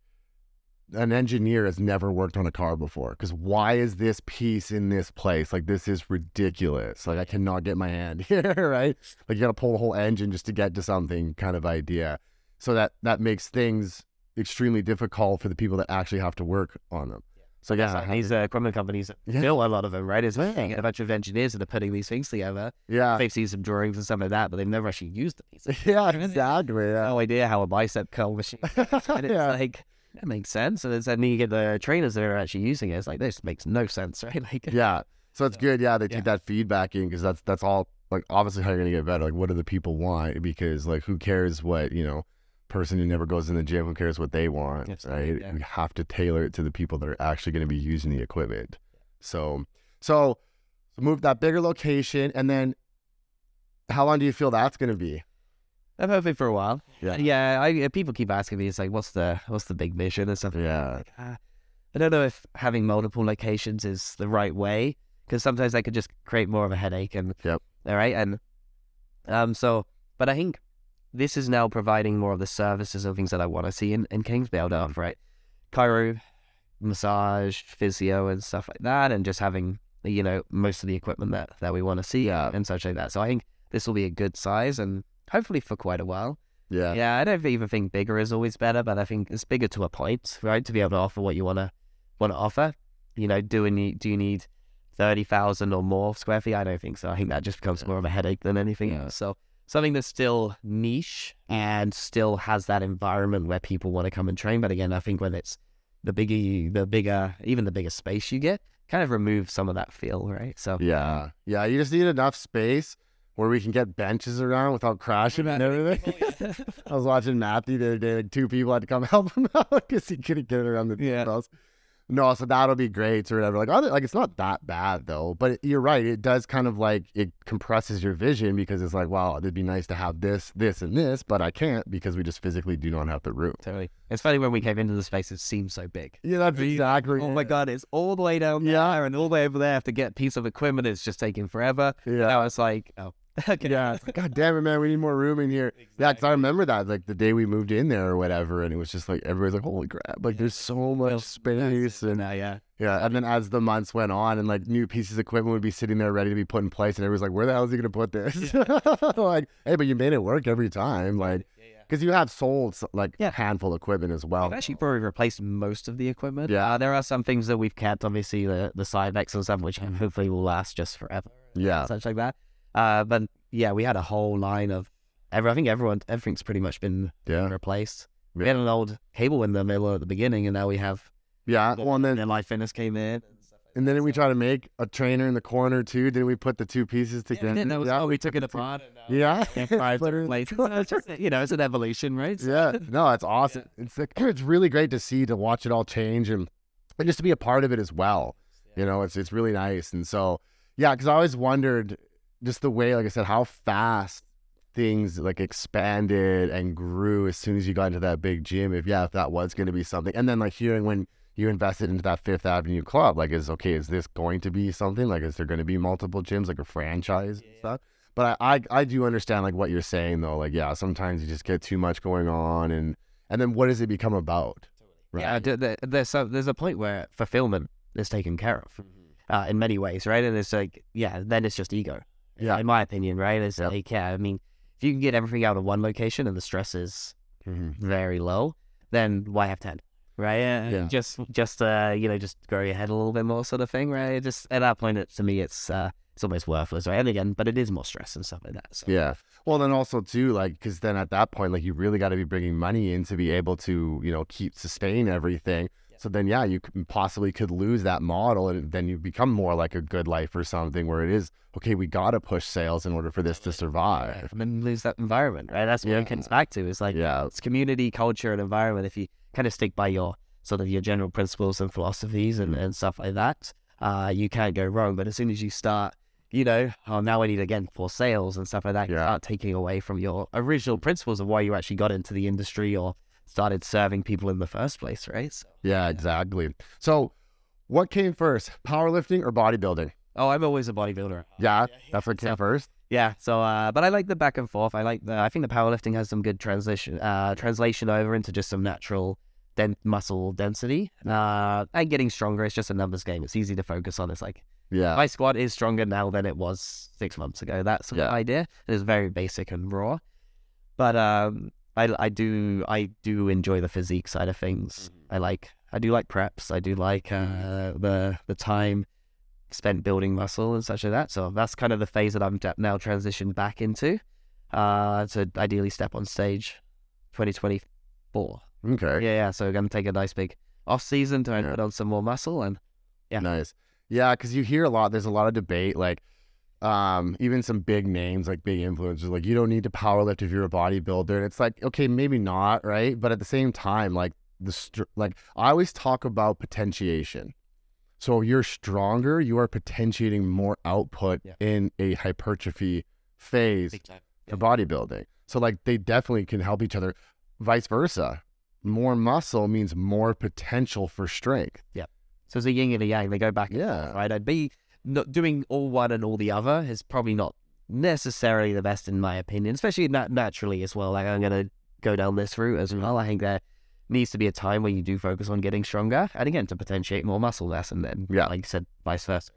an engineer has never worked on a car before because why is this piece in this place like this is ridiculous like i cannot get my hand here right like you got to pull the whole engine just to get to something kind of idea so that that makes things extremely difficult for the people that actually have to work on them so yeah So these uh, equipment companies Yeah. build a lot of them, right? It's Yeah. a bunch of engineers that are putting these things together. yeah They've seen some drawings and stuff like that, but they've never actually used the piece. yeah exactly yeah No idea how a bicep curl machine. And it's yeah like that makes sense. And then you get the trainers that are actually using it. It's like this makes no sense, right? Like yeah so it's So, good yeah they take that feedback in because that's that's all like obviously how you're gonna get better. Like what do the people want? Because like who cares what you know person who never goes in the gym? Who cares what they want? Absolutely, right? yeah. You have to tailor it to the people that are actually going to be using the equipment. So so so move that bigger location, and then how long do you feel that's going to be? I've had it for a while. Yeah. yeah. I, people keep asking me, it's like, what's the what's the big mission and stuff. Yeah. Like, ah, I don't know if having multiple locations is the right way because sometimes that could just create more of a headache. And Yep. all right, and um, so, but I think this is now providing more of the services and things that I want to see in, in Kings to offer, right? Chiro, massage, physio, and stuff like that, and just having you know most of the equipment that that we want to see Yeah. and such like that. So I think this will be a good size and hopefully for quite a while. Yeah. Yeah, I don't even think bigger is always better, but I think it's bigger to a point, right? To be able to offer what you wanna want to offer. You know, do you need do you need thirty thousand or more square feet? I don't think so. I think that just becomes more of a headache than anything Yeah. else. So something that's still niche and still has that environment where people want to come and train. But again, I think when it's the bigger you, the bigger even the bigger space you get, kind of removes some of that feel, right? So Yeah. Yeah. You just need enough space where we can get benches around without crashing and everything. Oh, I was watching Matthew the other day. Like two people had to come help him out because he couldn't get it around the Yeah. house. No, so that'll be great or whatever. Like, other, like it's not that bad though. But you're right. It does kind of like it compresses your vision because it's like, wow, it'd be nice to have this, this, and this, but I can't because we just physically do not have the room. totally. It's funny when we came into the space, it seemed so big. Yeah, that's exactly. Oh my god, it's all the way down Yeah. there and all the way over there. to get a piece of equipment. It's just taking forever. Yeah. Now it's like, oh, okay. Yeah, like, God damn it, man, we need more room in here. Yeah, because I remember that, like the day we moved in there or whatever, and it was just like everybody's like, "Holy crap!" Like there's so much space, and now, yeah. yeah. And then as the months went on, and like new pieces of equipment would be sitting there ready to be put in place, and everybody's like, "Where the hell is he gonna put this?" like, hey, but you made it work every time, like, because you have sold like Yeah. handful of equipment as well. I've actually probably replaced most of the equipment. Yeah. Uh, there are some things that we've kept, obviously the the side and stuff, which hopefully will last just forever. Yeah, such like that. Uh, but yeah, we had a whole line of. Every, I think everyone, everything's pretty much been yeah, replaced. We had an old cable in the middle at the beginning, and now we have. yeah. Well, and then then Life Fitness came in. and then we try to make a trainer in the corner too. Didn't we put the two pieces Yeah, together? didn't. That was, yeah. oh, we took it apart. And, uh, yeah. five Put it- different places. So it's you know, it's an evolution, right? Yeah, no, it's awesome. It's like, it's really great to see to watch it all change and, and just to be a part of it as well. You know, it's it's really nice. And so, yeah, because I always wondered just the way, like I said, how fast things like expanded and grew as soon as you got into that big gym. If yeah, if that was going to be something, and then like hearing when you invested into that Fifth Avenue club, like is okay, is this going to be something? Like, is there going to be multiple gyms, like a franchise and stuff? But I, I I do understand like what you're saying though. Like yeah, sometimes you just get too much going on, and and then what does it become about? Right. Yeah, there's a, there's a point where fulfillment is taken care of uh, in many ways, right? And it's like, yeah, then it's just ego. Yeah. in my opinion, right? Yep. like, yeah, I mean, if you can get everything out of one location and the stress is Mhm. very low, then why have ten? Right? Yeah. Yeah. Just, just, uh, you know, just grow your head a little bit more, sort of thing, right? Just at that point, it, to me, it's, uh, it's almost worthless, right? And again, but it is more stress and stuff like that. So. Yeah. Well, then also too, like, because then at that point, like, you really got to be bringing money in to be able to, you know, keep sustain everything. So then, yeah, you possibly could lose that model, and then you become more like a GoodLife or something, where it is okay. We got to push sales in order for this to survive. And then lose that environment, right? That's what Yeah. it comes back to. It's like, Yeah. it's community, culture, and environment. If you kind of stick by your sort of your general principles and philosophies and, and stuff like that, uh, you can't go wrong. But as soon as you start, you know, oh, now I need again for sales and stuff like that, you Yeah. start taking away from your original principles of why you actually got into the industry or started serving people in the first place, right? So, Yeah, exactly. So, what came first, powerlifting or bodybuilding? oh, I'm always a bodybuilder. Yeah, that's what came first. Yeah. So, uh, but I like the back and forth. I like the. I think the powerlifting has some good translation, uh, translation over into just some natural den- muscle density. Uh, and getting stronger. It's just a numbers game. It's easy to focus on. It's like Yeah. my squat is stronger now than it was six months ago. That sort of Yeah. idea. It's very basic and raw, but um, I I do I do enjoy the physique side of things. I like I do like preps. I do like uh, the the time spent building muscle and such like that. So that's kind of the phase that I'm now transitioned back into. Uh, to ideally step on stage, 2024. Okay. Yeah, yeah. So I'm gonna take a nice big off season to Yeah. put on some more muscle and yeah. Nice. Yeah, because you hear a lot. There's a lot of debate. Like, um, even some big names like big influencers, like you don't need to powerlift if you're a bodybuilder. And it's like, okay, maybe not, right? But at the same time, like the str- like I always talk about potentiation. So you're stronger, you are potentiating more output Yeah. in a hypertrophy phase time. for bodybuilding. So like they definitely can help each other. Vice versa. More muscle means more potential for strength. Yeah. So it's a yin and a yang. They go back Yeah. forth, right? I'd be not doing all one and all the other is probably not necessarily the best in my opinion, especially nat- naturally as well. Like I'm gonna go down this route as well. I think there needs to be a time where you do focus on getting stronger, and again to potentiate more muscle mass, and then Yeah. like you said, vice versa.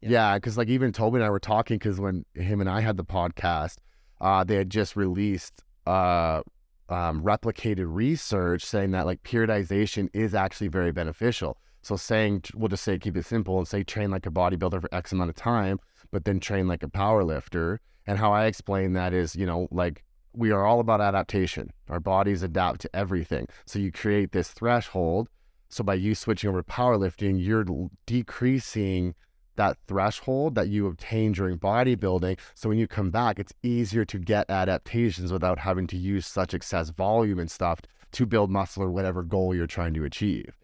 Yeah. Yeah, because like even Toby and I were talking because when him and I had the podcast, uh, they had just released uh, um, replicated research saying that like periodization is actually very beneficial. So saying we'll just say keep it simple and say train like a bodybuilder for X amount of time, but then train like a power lifter. And how I explain that is, you know, like we are all about adaptation. Our bodies adapt to everything. So you create this threshold. So by you switching over to powerlifting, you're decreasing that threshold that you obtain during bodybuilding. So when you come back, it's easier to get adaptations without having to use such excess volume and stuff to build muscle or whatever goal you're trying to achieve.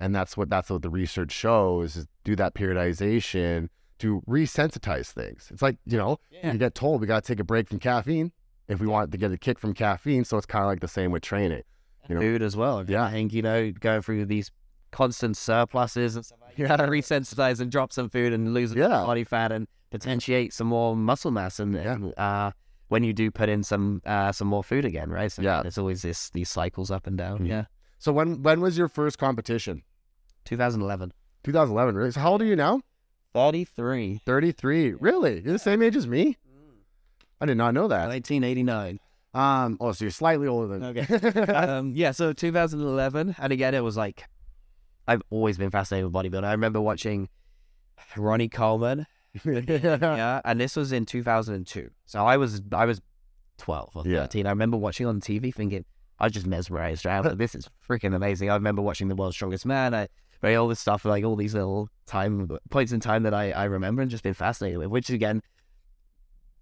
And that's what that's what the research shows is do that periodization to resensitize things. It's like, you know, Yeah. you get told we gotta take a break from caffeine if we want to get a kick from caffeine. So it's kind of like the same with training. You know- Food as well. Yeah. I think you know going through these constant surpluses and stuff. Like you Yeah. gotta resensitize and drop some food and lose a bit Yeah. body fat and potentiate some more muscle mass and, and, uh, when you do put in some uh, some more food again, right? So Yeah. there's always this these cycles up and down. Mhm. Yeah. So when when was your first competition? 2011. 2011, really? So how old are you now? 33. 33. Really? You're the same age as me? I did not know that. 1989. Um. Oh, so you're slightly older than. Okay. um, yeah, so 2011, and again, it was like I've always been fascinated with bodybuilding. I remember watching Ronnie Coleman, yeah, and this was in 2002. So I was I was 12 or Yeah. 13. I remember watching on TV, thinking I was just mesmerized. Right? I was like, this is freaking amazing. I remember watching The World's Strongest Man. I right, all this stuff, like all these little time points in time that I I remember and just been fascinated with, which again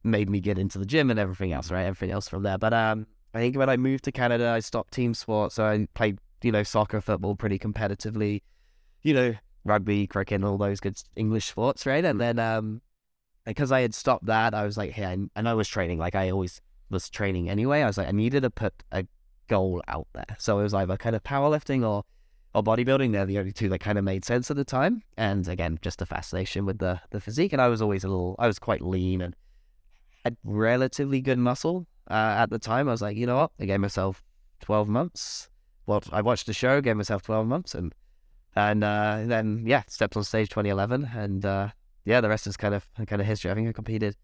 made me get into the gym and everything else, right? Everything else from there. But um, I think when I moved to Canada, I stopped team sports. So I played, you know, soccer, football pretty competitively, you know, rugby, cricket, and all those good English sports, right? And then um, because I had stopped that, I was like, hey, I, and I was training like I always was training anyway. I was like, I needed to put a goal out there. So it was either kind of powerlifting or or bodybuilding. They're the only two that kind of made sense at the time. And again, just a fascination with the the physique. And I was always a little, I was quite lean and had relatively good muscle uh, at the time. I was like, you know what? I gave myself 12 months. Well, I watched the show, gave myself 12 months, and and uh, then yeah, stepped on stage 2011, and uh, yeah, the rest is kind of kind of history. I think I competed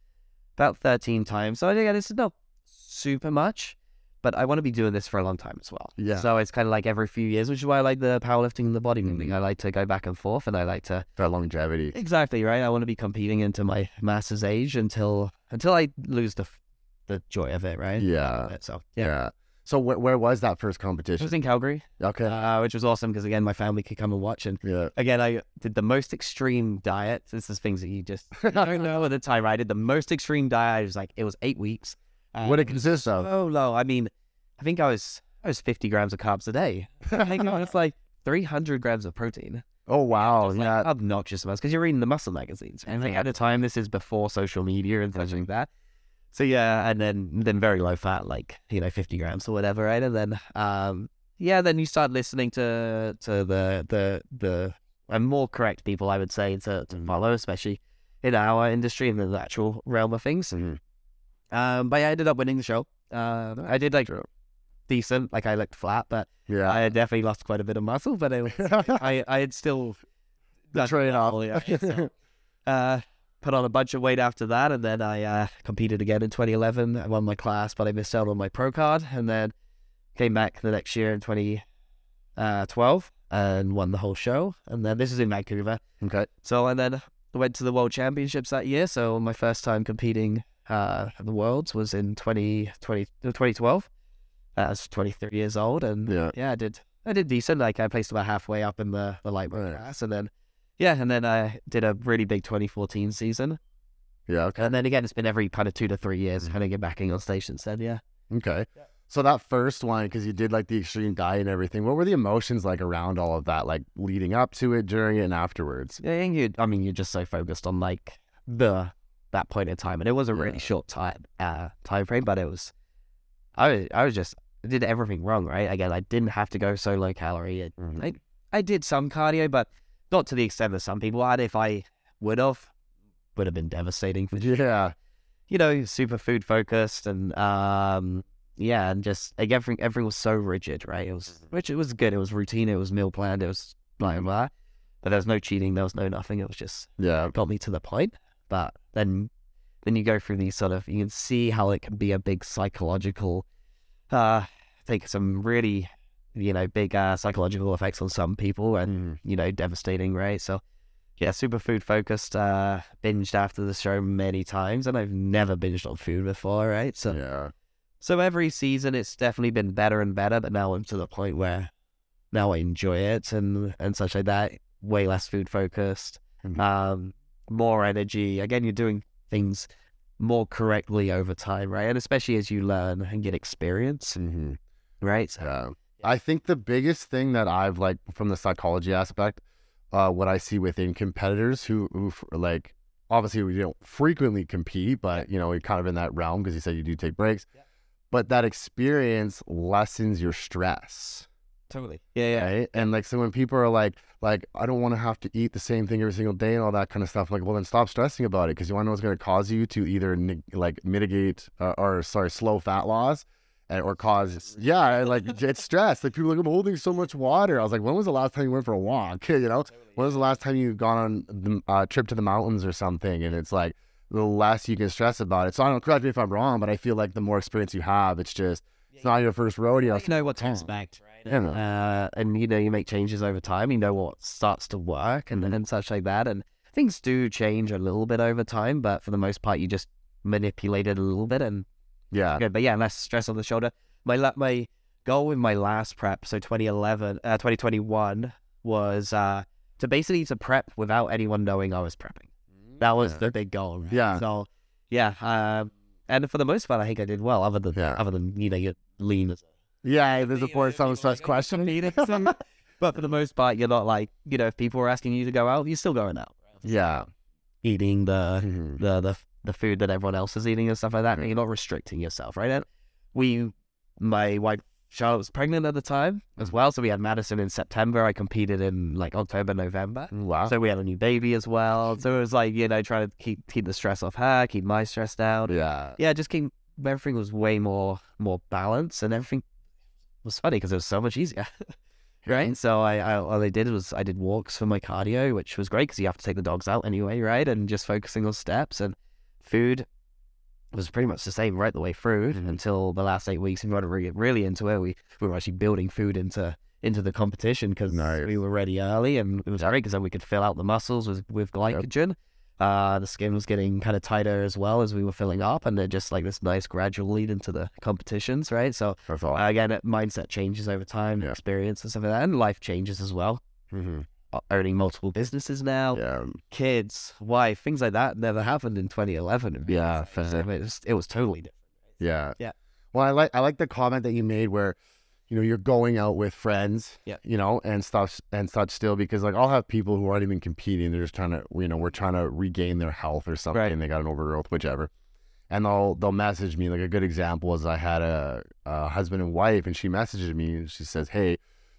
about 13 times. So again, it's not super much, but I want to be doing this for a long time as well. Yeah. So it's kind of like every few years, which is why I like the powerlifting and the bodybuilding. I like to go back and forth, and I like to For longevity. Exactly right. I want to be competing into my master's age until until I lose the the joy of it. Right. Yeah. So Yeah. yeah, So wh- where was that first it competition? was in Calgary, Okay. uh, which was awesome because again, my family could come and watch. And yeah. again, I did the most extreme diet. This is things that you just don't know at the time. Right? I did the most extreme diet. It was like it was eight weeks. What it Um, consists of? Oh no! I mean, I think I was I was fifty grams of carbs a day. I think I was like three hundred grams of protein. Oh wow. Just, like, Yeah. obnoxious amounts because you're reading the muscle magazines. And like, at the time, this is before social media and things like that. So yeah, and then then very low fat, like you know, fifty grams or whatever, right? And then um, yeah, then you start listening to to the the the and more correct people, I would say, to, to Mhm. follow, especially in our industry in the actual realm of things. Mhm. Um, but yeah, I ended up winning the show. Uh, I did like True. decent, like I looked flat, but Yeah. I had definitely lost quite a bit of muscle. But was, I I had still The off. yeah, so, uh, put on a bunch of weight after that, and then I uh, competed again in 2011. I won my class, but I missed out on my pro card, and then came back the next year in 2012 and won the whole show. And then this is in Vancouver. okay. So and then went to the World Championships that year. So my first time competing uh, the Worlds was in 2020, 2012. I was 23 years old, and Yeah. yeah, I did I did decent. Like I placed about halfway up in the the lightweight Right. class, and then yeah, and then I did a really big 2014 season. Yeah. Okay. And then again, it's been every kind of two to three years, Mhm. kind of get back in on station said, yeah. Okay. Yeah. So that first one, because you did like the extreme diet and everything, what were the emotions like around all of that, like leading up to it, during it, and afterwards? Yeah, and you. I mean, you're just so focused on like the that point in time, and it was a really Yeah. short time uh time frame, but it was. I was, I was just I did everything wrong, right? Again, I didn't have to go so low calorie. It, Mhm. I I did some cardio, but not to the extent that some people had. If I would have, would have been devastating for Yeah. you know, super food focused and um yeah, and just like everything everything was so rigid, right? It was which it was good. It was routine, it was meal planned, it was blah blah blah. But there was no cheating, there was no nothing. It was just Yeah. got me to the point. But then then you go through these sort of you can see how it can be a big psychological uh think some really you know, big uh, psychological effects on some people and Mhm. you know, devastating, right? So, yeah, super food focused. Uh, binged after the show many times, and I've never binged on food before, right? So, Yeah. so every season it's definitely been better and better. But now I'm to the point where now I enjoy it and and such like that. Way less food focused, Mhm. um, more energy. Again, you're doing things more correctly over time, right? And especially as you learn and get experience, hmm right? So, Yeah. I think the biggest thing that I've like from the psychology aspect, uh, what I see within competitors who, who like, obviously we don't frequently compete, but you know, we're kind of in that realm because you said you do take breaks, Yeah. but that experience lessens your stress. Totally. Yeah, yeah. right? And like, so when people are like, like, I don't want to have to eat the same thing every single day and all that kind of stuff, I'm like, well, then stop stressing about it because you want to know what's going to cause you to either neg- like mitigate uh, or sorry, slow fat loss. And, or cause yeah like it's stress like people are like i'm holding so much water i was like when was the last time you went for a walk you know when was the last time you gone on the uh, trip to the mountains or something and it's like the less you can stress about it so i don't correct me if i'm wrong but i feel like the more experience you have it's just it's not your first rodeo you know what to Yeah. expect, Yeah. Uh, and you know, you make changes over time. You know what starts to work and, and such like that. And things do change a little bit over time, but for the most part, you just manipulate it a little bit and yeah good. But yeah, less stress on the shoulder. My la- my goal with my last prep, so 2011, uh, 2021, was uh, to basically to prep without anyone knowing I was prepping. That was Yeah. the big goal. right? Yeah. So yeah, um, and for the most part, I think I did well. Other than Yeah. other than you know you're lean as Yeah, there's a point someone starts like, "Oh, questioning. competing," but for the most part, you're not like you know if people are asking you to go out, you're still going out, Yeah. eating the Mhm. the the the food that everyone else is eating and stuff like that. And you're not restricting yourself, right? And we, my wife Charlotte was pregnant at the time as Mhm. well, so we had Madison in September. I competed in like October, November. Wow. So we had a new baby as well. So it was like you know trying to keep keep the stress off her, keep my stress down. yeah. Yeah, just keep everything was way more more balanced, and everything was funny because it was so much easier. Right, so I, I all I did was I did walks for my cardio, which was great because you have to take the dogs out anyway, right? And just focusing on steps and food was pretty much the same right the way through Mhm. until the last eight weeks. And we got really, really into it. We we were actually building food into into the competition because Nice. we were ready early, and it was great because then we could fill out the muscles with with glycogen. Uh, the skin was getting kind of tighter as well as we were filling up, and then just like this nice gradual lead into the competitions, right? So uh, again, it- mindset changes over time, Yeah. experience and stuff like that, and life changes as well. hmm O- Owning multiple businesses now, Yeah. kids, wife, things like that never happened in 2011. Yeah. So it was, it was totally different. Yeah. Yeah. Well, I like I like the comment that you made where, you know, you're going out with friends, Yeah. you know, and stuff and such still because like I'll have people who aren't even competing. They're just trying to, you know, we're trying to regain their health or something. Right. And they got an overgrowth, whichever. And they'll they'll message me like a good example is I had a, a husband and wife and she messages me and she says, "Hey,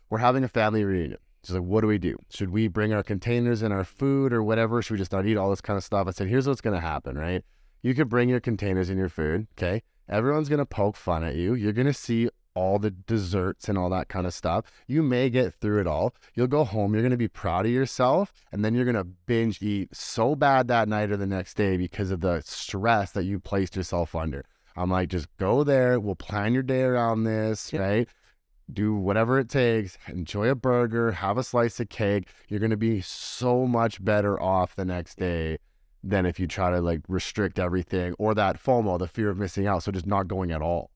we're having a family reunion." She's like, "What do we do? Should we bring our containers and our food or whatever? Should we just not eat all this kind of stuff?" I said, "Here's what's gonna happen, right? You could bring your containers and your food, okay? Everyone's gonna poke fun at you. You're gonna see all the desserts and all that kind of stuff. You may get through it all. You'll go home. You're gonna be proud of yourself, and then you're gonna binge eat so bad that night or the next day because of the stress that you placed yourself under. I'm like, just go there. We'll plan your day around this, Yep. right? Do whatever it takes. Enjoy a burger. Have a slice of cake. You're gonna be so much better off the next day than if you try to like restrict everything or that FOMO, the fear of missing out. So just not going at all.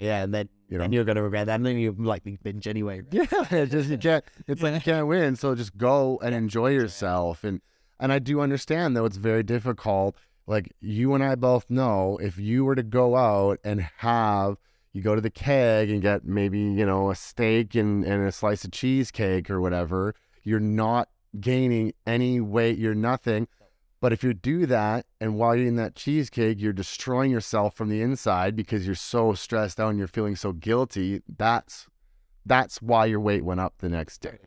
Yeah, and then You know? and you're gonna regret that, and then you likely binge anyway. right? Yeah, it's just you can't. It's like you can't win. So just go and enjoy yourself. And and I do understand though it's very difficult. like you and I both know if you were to go out and have you go to the Keg and get maybe, you know, a steak and, and a slice of cheesecake or whatever, you're not gaining any weight, you're nothing. But if you do that and while you're eating that cheesecake, you're destroying yourself from the inside because you're so stressed out and you're feeling so guilty, that's that's why your weight went up the next day.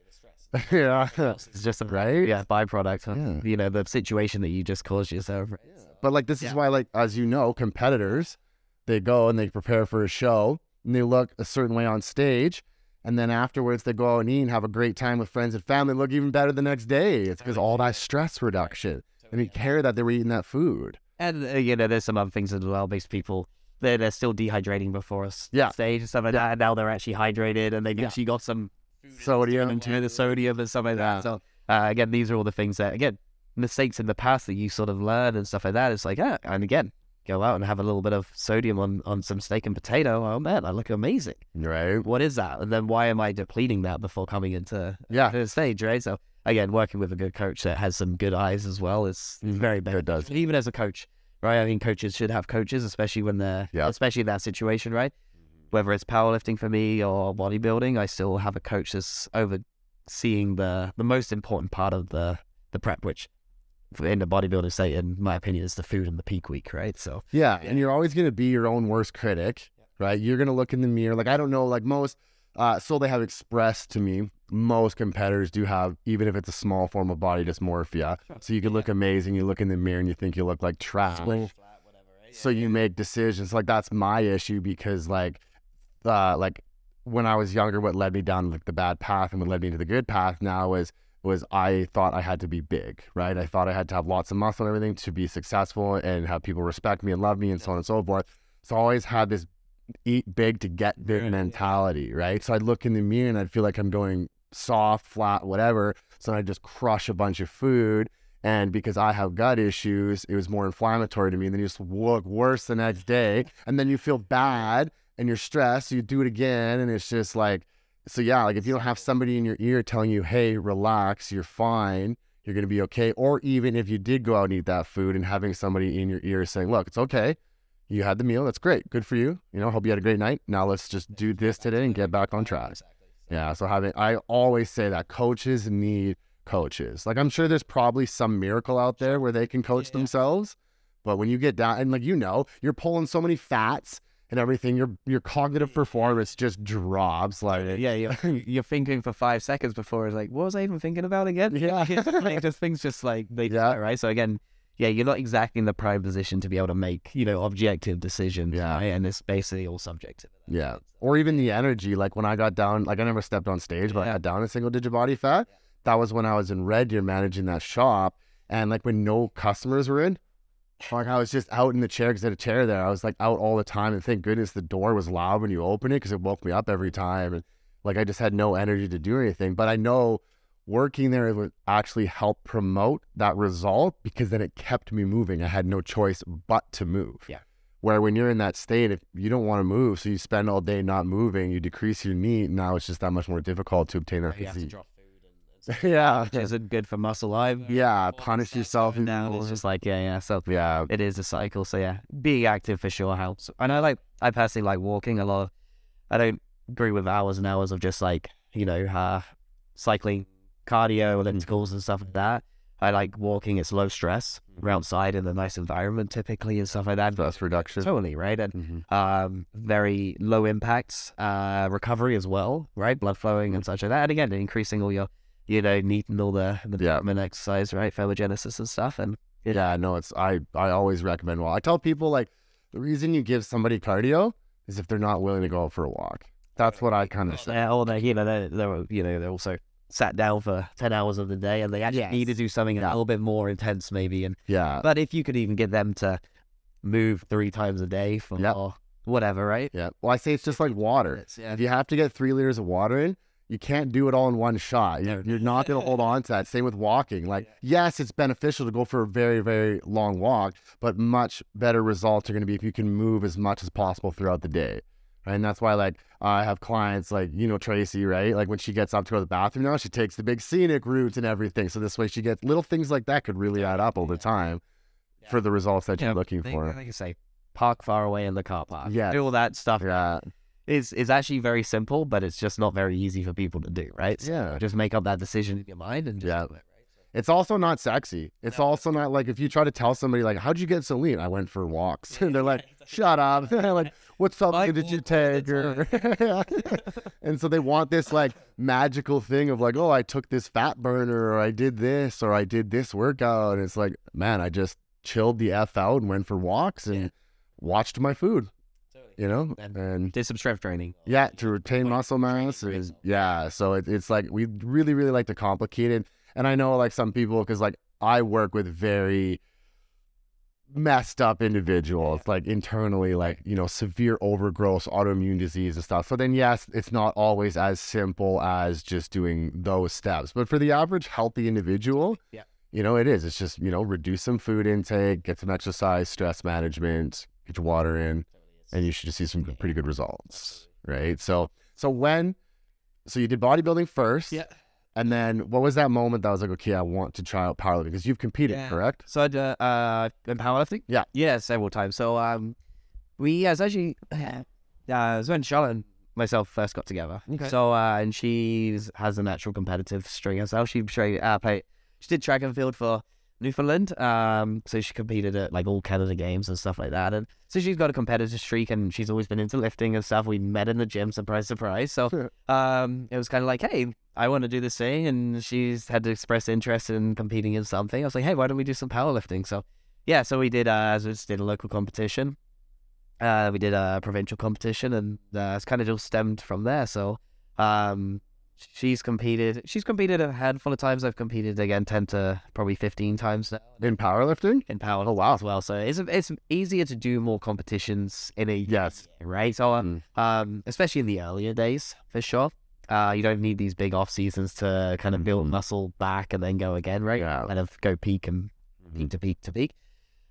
yeah. It's just a Right? yeah byproduct of Yeah. you know the situation that you just caused yourself. right? But like this is why, like as you know, competitors they go and they prepare for a show and they look a certain way on stage, and then afterwards they go out and eat and have a great time with friends and family, look even better the next day. It's because all that stress reduction. They didn't care that they were eating that food. And uh, you know, there's some other things as well. Makes people they're they're still dehydrating before us Yeah. stage and stuff like that. And now they're actually hydrated and they've Yeah. actually got some Sodium. into the sodium and stuff like Yeah. that. So uh, again, these are all the things that again mistakes in the past that you sort of learn and stuff like that. It's like yeah, and again. Go out and have a little bit of sodium on, on some steak and potato. Oh man, I look amazing. Right? What is that? And then why am I depleting that before coming into Yeah. the stage, right? So again, working with a good coach that has some good eyes as well is Mhm. very It does. Even as a coach, right? I mean, coaches should have coaches, especially when they're, Yeah. especially in that situation, right? Whether it's powerlifting for me or bodybuilding, I still have a coach that's overseeing the the most important part of the the prep, which in the bodybuilding state, in my opinion, is the food and the peak week, right? So Yeah, and you're always going to be your own worst critic, right? You're going to look in the mirror. Like I don't know, like most, uh, so they have expressed to me, most competitors do have, even if it's a small form of body dysmorphia. So you can look amazing. You look in the mirror and you think you look like trash. So you make decisions. Like that's my issue because like, uh, like when I was younger, what led me down like the bad path and what led me to the good path now was was I thought I had to be big, right? I thought I had to have lots of muscle and everything to be successful and have people respect me and love me and so on and so forth. So I always had this eat big to get big mentality, right? So I'd look in the mirror and I'd feel like I'm going soft, flat, whatever. So I'd just crush a bunch of food. And because I have gut issues, it was more inflammatory to me. And then you just look worse the next day. And then you feel bad and you're stressed. So you do it again. And it's just like, so yeah, like if you don't have somebody in your ear telling you, hey, relax, you're fine, you're going to be okay. Or even if you did go out and eat that food and having somebody in your ear saying, look, it's okay. You had the meal. That's great. Good for you. You know, hope you had a great night. Now let's just do this today and get back on track. Yeah. So having, I always say that coaches need coaches. Like I'm sure there's probably some miracle out there where they can coach Yeah. themselves. But when you get down and like you know, you're pulling so many fats and everything, your your cognitive performance just drops. Like yeah, you're, you're thinking for five seconds before it's like, what was I even thinking about again? Yeah. like, just things just like they Yeah. right. So again, yeah, you're not exactly in the prime position to be able to make you know objective decisions. Yeah. right? and it's basically all subjective. Yeah. Or even the energy. Like when I got down, like I never stepped on stage, but I Yeah. got down a single digit body fat. That was when I was in Red Deer managing that shop. And like when no customers were in, like I was just out in the chair because I had a chair there. I was like out all the time. And thank goodness the door was loud when you open it because it woke me up every time. And like I just had no energy to do anything. But I know working there it would actually help promote that result because then it kept me moving. I had no choice but to move. Yeah. Where when you're in that state, if you don't want to move, so you spend all day not moving, you decrease your need. Now it's just that much more difficult to obtain that You physique. food and, and yeah. which isn't good for muscle either. Yeah. Punish yourself. stuff going It's just like yeah, yeah. So yeah. it is a cycle. So yeah, being active for sure helps. And I like, I personally like walking a lot. Of, I don't agree with hours and hours of just like you know uh, cycling, cardio, ellipticals and stuff like that. I like walking. It's low stress. We're outside in a nice environment typically and stuff like that. Stress reduction. Totally right, and Mhm. um, very low impact uh, recovery as well, right? Blood flowing and such like that. And again, increasing all your, you know, needing all the the Yeah. movement exercise, right? Phylogenesis and stuff, and Yeah, no, it's I I always recommend well. I tell people like the reason you give somebody cardio is if they're not willing to go out for a walk. That's what I kind of say. Or they, you know, they're, they're, you know, they're also sat down for 10 hours of the day and they actually Yes. need to do something a little bit more intense maybe. And Yeah. But if you could even get them to move three times a day for Yep. whatever, right? Yeah. Well, I say it's just like water. Yeah. If you have to get three liters of water in, you can't do it all in one shot. You're, you're not going to hold on to that. Same with walking. Like, yes, it's beneficial to go for a very, very long walk, but much better results are going to be if you can move as much as possible throughout the day. Right? And that's why, like, I have clients like, you know, Tracy, right? Like, when she gets up to go to the bathroom now, she takes the big scenic route and everything. So this way she gets little things like that could really add up over time. for the results that Yeah, you're looking for. Like I say, park far away in the car park. Yes. Do all that stuff Yeah, is is actually very simple, but it's just not very easy for people to do, right? So yeah. just make up that decision in your mind and just Yeah. do it, right? It's also not sexy. It's No. also not like if you try to tell somebody like, "How'd you get so lean?" I went for walks, and they're like, "Shut up!" like, "What I supplement did you walk all the take?" Or- and so they want this like magical thing of like, "Oh, I took this fat burner, or I did this, or I did this workout." And it's like, man, I just chilled the f out and went for walks and Yeah. watched my food, you know, And- and Did some strength training. yeah, to retain muscle mass is yeah. So it, it's like we really really like to complicate it, and I know like some people because like I work with very messed up individuals, like internally, like you know severe overgrowth, autoimmune disease and stuff. So then yes, it's not always as simple as just doing those steps, but for the average healthy individual, Yeah. you know it is. It's just you know reduce some food intake, get some exercise, stress management, get your water in and you should just see some pretty good results, right? So, so when, so you did bodybuilding first, Yeah. And then what was that moment that was like, okay, I want to try out powerlifting because you've competed, Yeah. correct? So I did, uh, in powerlifting? Yeah. Yeah, several times. So um, we, yeah, it's actually, uh, it was when Charlotte and myself first got together. Okay. So, uh, and she has a natural competitive string herself. She, tra- uh, play, she did track and field for Newfoundland. Um, so she competed at like all Canada games and stuff like that. And so she's got a competitive streak and she's always been into lifting and stuff. We met in the gym, surprise, surprise. So, um, it was kind of like, hey, I want to do this thing, and she's had to express interest in competing in something. I was like, hey, why don't we do some powerlifting? So, yeah, so we did. Uh, so we just did a local competition. Uh, we did a provincial competition, and uh, it's kind of just stemmed from there. So, um, she's competed. She's competed a handful of times. I've competed again, ten to probably fifteen times now In powerlifting? in power Oh, wow. as well. So it's it's easier to do more competitions in a Yes. year, right? So um, Mm. um, especially in the earlier days, for sure. Uh, you don't need these big off seasons to kind of build Mhm. muscle back and then go again, right? Yeah. Kind of go peak and Mm-hmm. peak to peak to peak.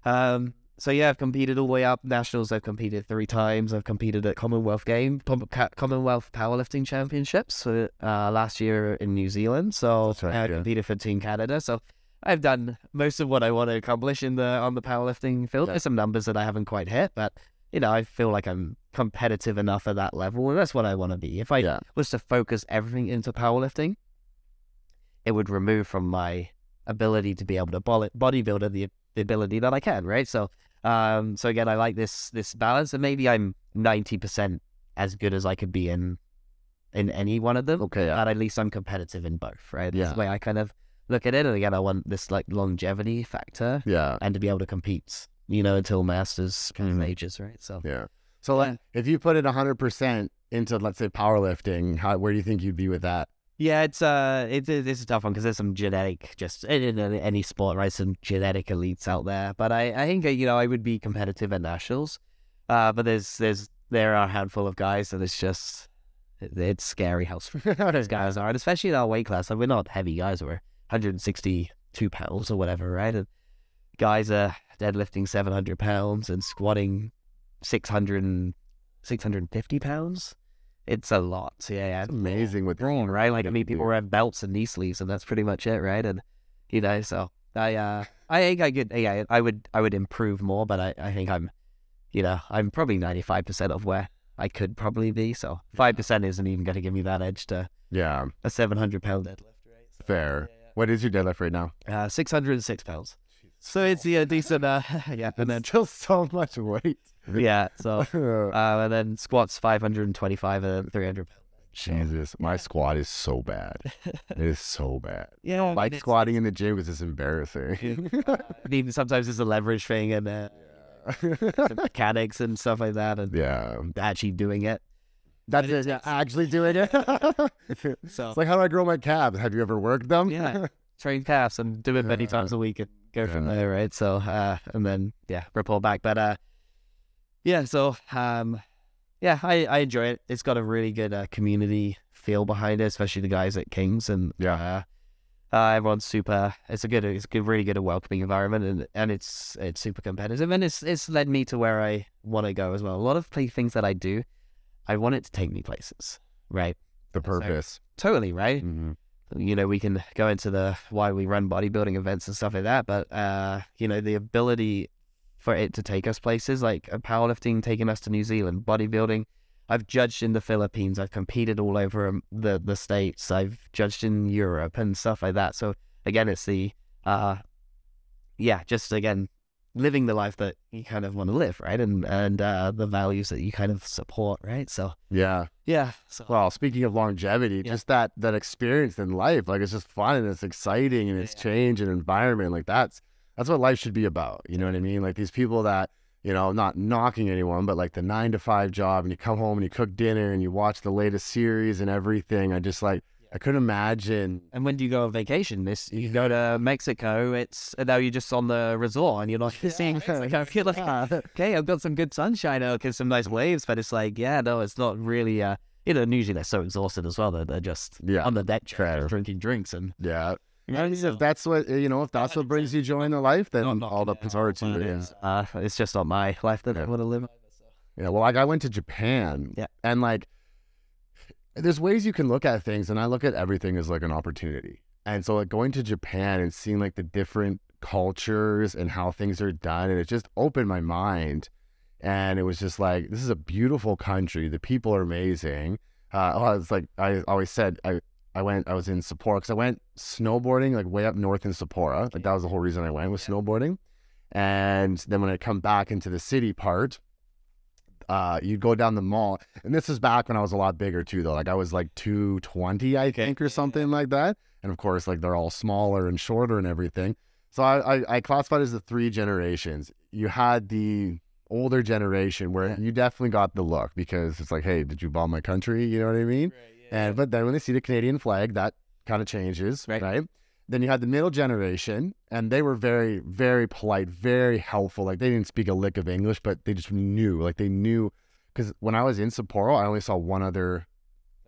Um, so yeah, I've competed all the way up nationals. I've competed three times. I've competed at Commonwealth Game, Commonwealth Powerlifting Championships uh, uh, last year in New Zealand. So right, I yeah. competed for Team Canada. So I've done most of what I want to accomplish in the on the powerlifting field. Yeah. There's some numbers that I haven't quite hit, but you know I feel like I'm competitive enough at that level, and that's what I want to be. If I Yeah. was to focus everything into powerlifting, it would remove from my ability to be able to body bodybuilder the, the ability that I can, right? So, um, so again, I like this this balance, and maybe I'm ninety percent as good as I could be in in any one of them, Okay. Yeah. but at least I'm competitive in both, right? That's Yeah. the way I kind of look at it. And again, I want this like longevity factor Yeah. and to be able to compete, you know, until masters kind of Mhm. ages, right? So, Yeah. So like, if you put it 100% into, let's say, powerlifting, how, where do you think you'd be with that? Yeah, it's uh, it's it's a tough one because there's some genetic, just in, any sport, right? Some genetic elites out there. But I, I think uh, you know I would be competitive at nationals. Uh, but there's there's there are a handful of guys that it's just it's scary how strong those guys are, and especially in our weight class. Like we're not heavy guys. We're 162 pounds or whatever, right? And guys are deadlifting 700 pounds and squatting 600 and 650 pounds. It's a lot. Yeah, yeah. It's amazing with Wrong, right? Like I mean, people Yeah. wear belts and knee sleeves, and that's pretty much it, right? And you know, so I, uh, I think I could, yeah, I would, I would improve more, but I, I think I'm, you know, I'm probably ninety five percent of where I could probably be. So five percent isn't even going to give me that edge to Yeah. a seven hundred pound deadlift, right? So, Fair. What is your deadlift right now? Uh, six hundred and six pounds. So it's yeah, decent. Uh, yeah, and then still so much weight. yeah, so uh, and then squats five hundred and twenty five and three hundred pounds. Jesus, my squat is so bad. It is so bad. Yeah, I Like squatting in the gym is just embarrassing. I mean, sometimes it's a leverage thing and uh, mechanics and stuff like that, and yeah. actually doing it. That's it. Yeah, actually doing it. so it's like, how do I grow my calves? Have you ever worked them? Yeah. train calves and do it many times a week and go from there, right? So, uh, and then yeah, report back. But uh, yeah, so um, yeah, I I enjoy it. It's got a really good uh, community feel behind it, especially the guys at Kings and Yeah. Uh, uh, everyone's super. It's a good, it's a good, really good, welcoming environment, and and it's it's super competitive, and it's it's led me to where I want to go as well. A lot of play things that I do, I want it to take me places, right? The purpose. Totally, right? hmm you know, we can go into the why we run bodybuilding events and stuff like that. But uh, you know, the ability for it to take us places like uh, powerlifting, taking us to New Zealand, bodybuilding. I've judged in the Philippines. I've competed all over um, the the states. I've judged in Europe and stuff like that. So again, it's the uh, yeah, just again living the life that you kind of want to live, right? And and uh, the values that you kind of support, right? So Yeah. yeah, so Well, speaking of longevity, Yeah. just that that experience in life, like it's just fun and it's exciting and it's Yeah. change and environment. Like that's that's what life should be about. You know what I mean? Like these people that you know, not knocking anyone, but like the nine to five job, and you come home and you cook dinner and you watch the latest series and everything. I just like I couldn't imagine. And when do you go on vacation? This you go to Mexico. It's now you're just on the resort and you're not seeing Mexico. You're like, Yeah. okay, I've got some good sunshine, okay, some nice waves, but it's like, yeah, no, it's not really. Uh, you know, usually they're so exhausted as well that they're just Yeah, on the deck chair drinking drinks and Yeah. you I mean, if that's what you know, if that's what brings you joy in the life, then not knocking all the it power out, to you. but Yeah. it's, uh, it's just not my life that I want to live. Yeah, well, like I went to Japan, Yeah. and like, there's ways you can look at things, and I look at everything as like an opportunity. And so, like going to Japan and seeing like the different cultures and how things are done, and it just opened my mind. And it was just like, this is a beautiful country. The people are amazing. Uh, well, it's like I always said, I I went, I was in Sapporo because I went snowboarding like way up north in Sapporo. Like that was the whole reason I went was snowboarding. And then when I come back into the city part, uh, you'd go down the mall, and this is back when I was a lot bigger too, though. Like I was like two twenty, I think, or something like that. And of course, like they're all smaller and shorter and everything. So I, I, I classified as the three generations. You had the older generation where you definitely got the look because it's like, hey, did you bomb my country? You know what I mean? And but then when they see the Canadian flag, that kind of changes, Right. right. Then you had the middle generation, and they were very, very polite, very helpful. Like they didn't speak a lick of English, but they just knew. Like they knew, because when I was in Sapporo, I only saw one other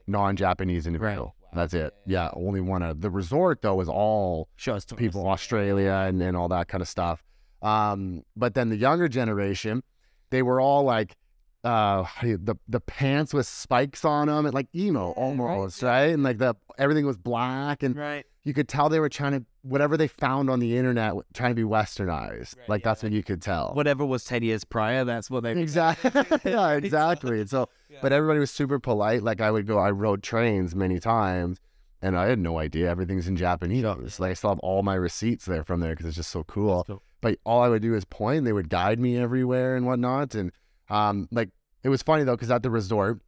non-Japanese individual. Wow. That's it. Yeah, only one. Other. The resort though was all it's people Australia and, and all that kind of stuff. Um, but then the younger generation, they were all like uh how do you- the the pants with spikes on them and like emo Yeah, right, almost yeah. right and like the everything was black and Right. you could tell they were trying to whatever they found on the internet trying to be westernized Right, like yeah, that's what you could tell Whatever was ten years prior, that's what they exactly yeah exactly and so Yeah. but everybody was super polite like i would go i rode trains many times and i had no idea everything's in japanese like i still have all my receipts there from there because it's just so cool cool. but all i would do is point they would guide me everywhere and whatnot and um like it was funny though because at the resort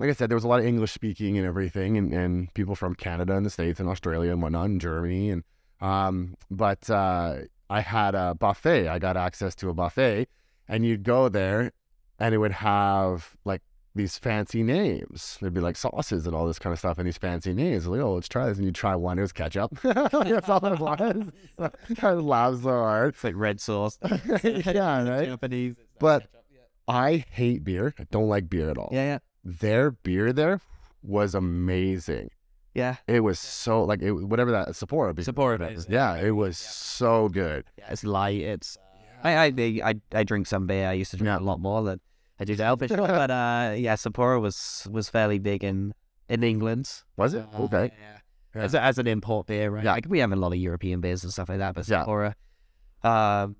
like I said, there was a lot of English speaking and everything, and, and people from Canada and the States and Australia and whatnot, and Germany. And um, but uh, I had a buffet. I got access to a buffet, and you'd go there, and it would have like these fancy names. There'd be like sauces and all this kind of stuff, and these fancy names. Like, oh, let's try this, and you try one. It was ketchup. That's all it was. I laughed so hard. It's like red sauce. yeah, right. Japanese. But- ketchup. I hate beer. I don't like beer at all. yeah, yeah, Their beer there was amazing. yeah. It was so like it whatever that Sapporo. beer Sapporo is. is, Yeah, yeah. it was so good. Yeah, it's light. It's I, I I I drink some beer. I used to drink Yeah. a lot more than I do to Elfish, but uh, yeah, Sapporo was was fairly big in in England. Was it? Uh, Okay. yeah. Yeah. As, as an import beer, right? Yeah. Like we have a lot of European beers and stuff like that, but Yeah. Sapporo um,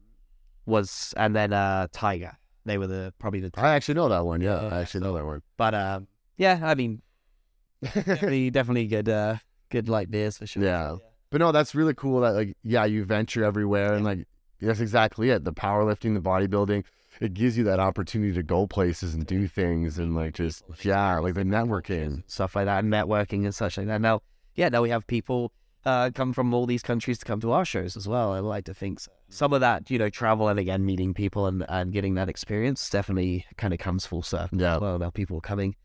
was, and then uh, Tiger. They were the probably the. I actually know that one. Yeah, Yeah, I actually know that one. But um, yeah, I mean, definitely, definitely good, uh, good light beers for sure. Yeah. But no, that's really cool that like yeah, you venture everywhere and like that's exactly it. The powerlifting, the bodybuilding, it gives you that opportunity to go places and do things and like just yeah, like the networking. stuff like that, and networking and such like that. Now, yeah, now we have people uh, come from all these countries to come to our shows as well. I like to think so. Some of that, you know, travel and again meeting people and, and getting that experience definitely kind of comes full circle. Yeah. as well now people are coming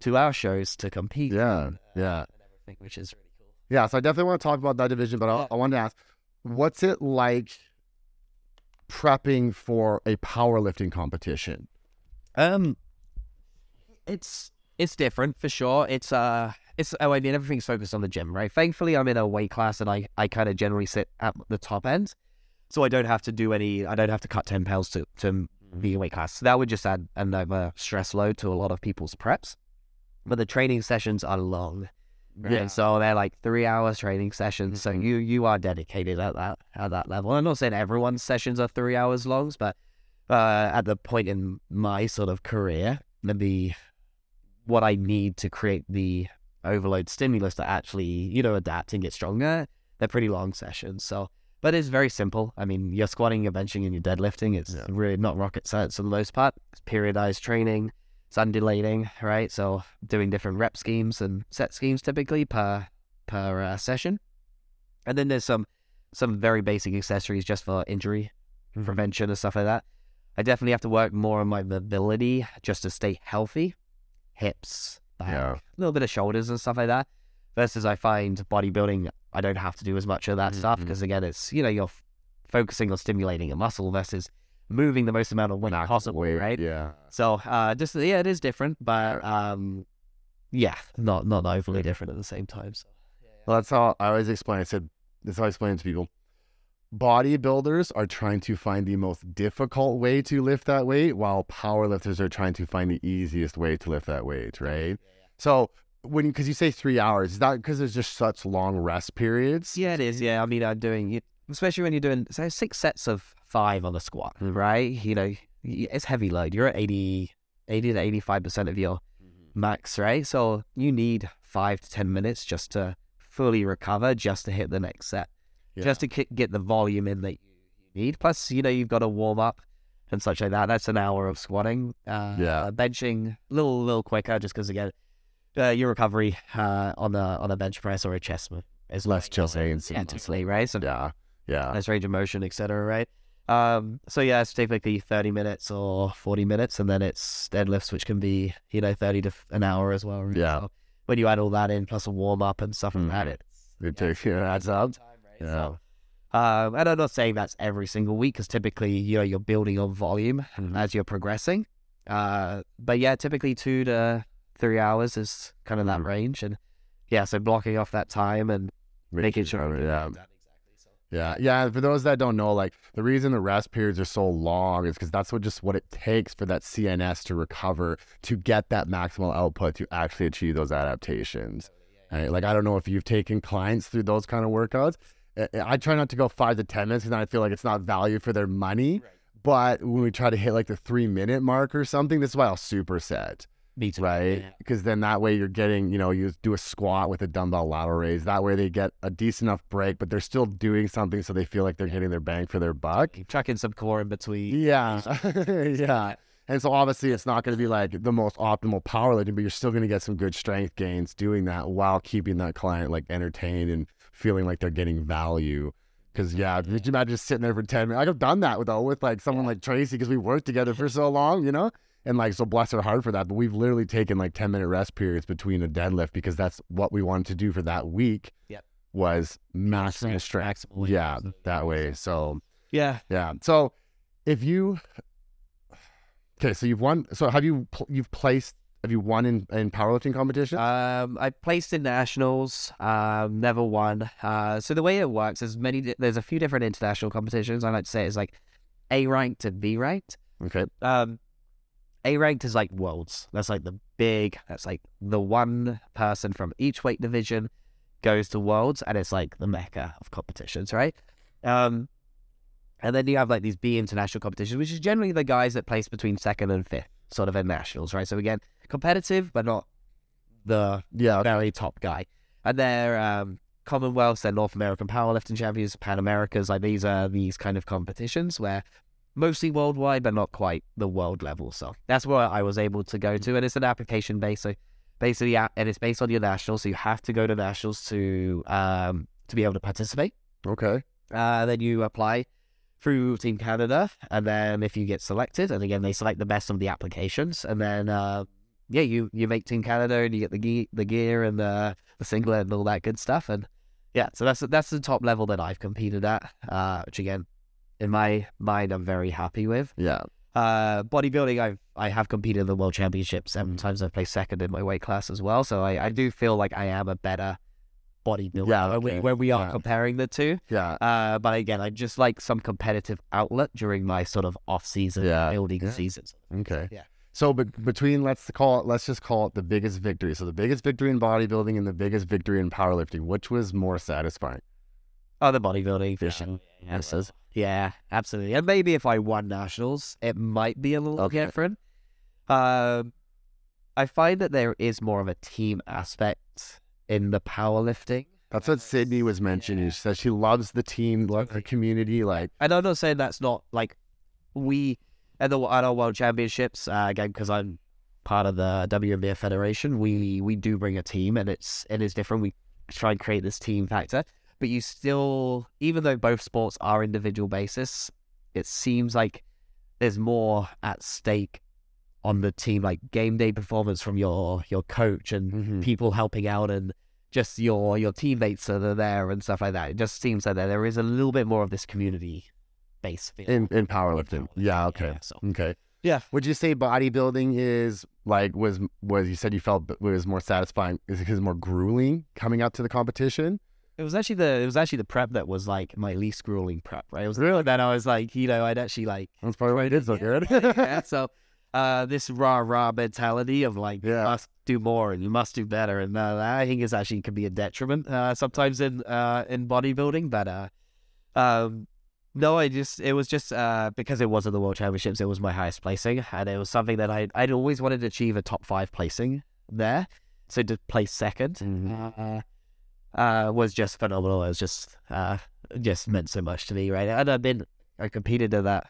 to our shows to compete. Yeah, and, uh, yeah. and everything, which is really cool. Yeah, so I definitely want to talk about that division, but I, Yeah. I wanted to ask, what's it like prepping for a powerlifting competition? Um, it's it's different for sure. It's uh, it's oh, I mean everything's focused on the gym, right? Thankfully, I'm in a weight class and I I kind of generally sit at the top end, so I don't have to do any. I don't have to cut ten pounds to to be a weight class. So that would just add another stress load to a lot of people's preps. But the training sessions are long. Right? Yeah. So they're like three hours training sessions. So Mhm. you you are dedicated at that at that level. I'm not saying everyone's sessions are three hours long, but uh, at the point in my sort of career, the what I need to create the overload stimulus to actually you know adapt and get stronger, they're pretty long sessions. So. But it's very simple. I mean, you're squatting, you're benching, and you're deadlifting. It's Yeah. really not rocket science for the most part. It's periodized training it's undulating, right? So doing different rep schemes and set schemes typically per per uh, session, and then there's some some very basic accessories just for injury Mhm. prevention and stuff like that. I definitely have to work more on my mobility just to stay healthy, hips, back, Yeah. a little bit of shoulders and stuff like that. Versus I find bodybuilding, I don't have to do as much of that stuff Mhm. because again, it's you know you're f- focusing on stimulating a muscle versus moving the most amount of weight Max possible, weight, right? Yeah. So uh, just yeah, it is different, but um, yeah, not not overly different at the same time. So Well, that's how I always explain. I said, that's how I explain it to people. Bodybuilders are trying to find the most difficult way to lift that weight, while powerlifters are trying to find the easiest way to lift that weight, right? So when, because you say three hours, is that because there's just such long rest periods? yeah, it is. Yeah, I mean, I'm doing it, especially when you're doing so six sets of five on the squat, right? You know, it's heavy load. You're at 80, 80 to eighty five percent of your max, right? So you need five to ten minutes just to fully recover, just to hit the next set. Yeah. just to get the volume in that you need. Plus, you know, you've got to warm up and such like that. That's an hour of squatting. Uh, Yeah. benching a little, little quicker, just because again, uh, your recovery uh, on a on a bench press or a chest move is Less chilling. typically, right? So Yeah. Yeah. less range of motion, etc. Right? Um, so yeah, it's typically thirty minutes or forty minutes, and then it's deadlifts, which can be you know thirty to an hour as well. Right? Yeah. So when you add all that in, plus a warm up and stuff like that, Mhm. it's It takes, you adds up. time, right? Yeah. So, um, and I'm not saying that's every single week because typically, you know, you're building on volume Mhm. as you're progressing. Uh, but yeah, typically two to three hours is kind of that Mhm. range. And yeah, so blocking off that time and making sure. Yeah. exactly. So, Yeah, yeah. For those that don't know, like the reason the rest periods are so long is because that's what just what it takes for that CNS to recover to get that maximal output to actually achieve those adaptations. Right? Like I don't know if you've taken clients through those kind of workouts. I- I try not to go five to ten minutes because I feel like it's not value for their money. Right. But when we try to hit like the three minute mark or something, this is why I'll superset Too. right? Because then that way you're getting, you know, you do a squat with a dumbbell lateral raise. That way they get a decent enough break, but they're still doing something so they feel like they're getting their bang for their buck. Chuck in some core in between. Yeah. yeah. And so obviously it's not going to be like the most optimal powerlifting, but you're still going to get some good strength gains doing that while keeping that client like entertained and feeling like they're getting value. Because yeah, could you imagine just sitting there for ten minutes? Like I've done that with though with like someone Yeah. like Tracy because we worked together for so long, you know. And like so, bless her heart for that. But we've literally taken like ten minute rest periods between a deadlift because that's what we wanted to do for that week. Yep. Was maximum strength. Maximal Yeah, that way. So Yeah. yeah. So if you okay, so you've won. So have you pl- you've placed? Have you won in in powerlifting competition? Um, I placed in nationals. Um, never won. Uh, so the way it works is many. There's a few different international competitions. I like to say it's like A ranked and B ranked. okay. Um, A ranked is like worlds. That's like the big. That's like the one person from each weight division goes to worlds, and it's like the mecca of competitions, right? Um, and then you have like these B international competitions, which is generally the guys that place between second and fifth, sort of in nationals, right? So again, competitive, but not the Yeah. very top guy. And they're um, Commonwealths, they're North American powerlifting champions, Pan Americas. Like these are these kind of competitions where mostly worldwide, but not quite the world level. So that's where I was able to go to, and it's an application based. So basically, and it's based on your nationals. So you have to go to nationals to um, to be able to participate. Okay. Uh, then you apply through Team Canada, and then if you get selected, and again they select the best of the applications, and then uh, yeah, you you make Team Canada, and you get the gear, the gear, and the the singlet, and all that good stuff, and yeah, so that's that's the top level that I've competed at, uh, which again, in my mind, I'm very happy with. Yeah. Uh, bodybuilding, I've I have competed in the world championship seven times. I've placed second in my weight class as well, so I, I do feel like I am a better bodybuilder Yeah, when, we, okay. when we are Yeah. comparing the two. Yeah. Uh, but again, I just like some competitive outlet during my sort of off season Yeah, building yeah. season. Okay. Yeah. So, but between let's call it, let's just call it the biggest victory. So, the biggest victory in bodybuilding and the biggest victory in powerlifting, which was more satisfying? Oh, the bodybuilding for Yeah. Yeah. Yeah, absolutely. And maybe if I won nationals, it might be a little Okay. different. Um, I find that there is more of a team aspect in the powerlifting. That's what Sydney was mentioning. She says she loves the team, loves the community. Like, And I'm not saying that's not like we at the at our world championships uh, again because I'm part of the WNBF Federation. We we do bring a team, and it's it is different. We try and create this team factor, but you still, even though both sports are individual basis, it seems like there's more at stake on the team, like game day performance from your your coach and Mhm. people helping out and just your your teammates that are there and stuff like that. It just seems like there there is a little bit more of this community base feel. in, in powerlifting. Yeah. Okay. yeah, so- Okay. Yeah. Would you say bodybuilding is like, was, was you said you felt it was more satisfying? Is it more grueling coming out to the competition? It was actually the it was actually the prep that was like my least grueling prep, right? It was really that I was like, you know, I'd actually like That's probably why it did so good. yeah, so uh this rah rah mentality of like you must do more and you must do better and uh, I think is actually can be a detriment uh sometimes in uh in bodybuilding but uh um no I just it was just uh because it wasn't the world championships it was my highest placing and it was something that I I'd always wanted to achieve a top five placing there so to place 2nd Mhm. Uh, was just phenomenal it was just uh just meant so much to me right and I've been I competed in that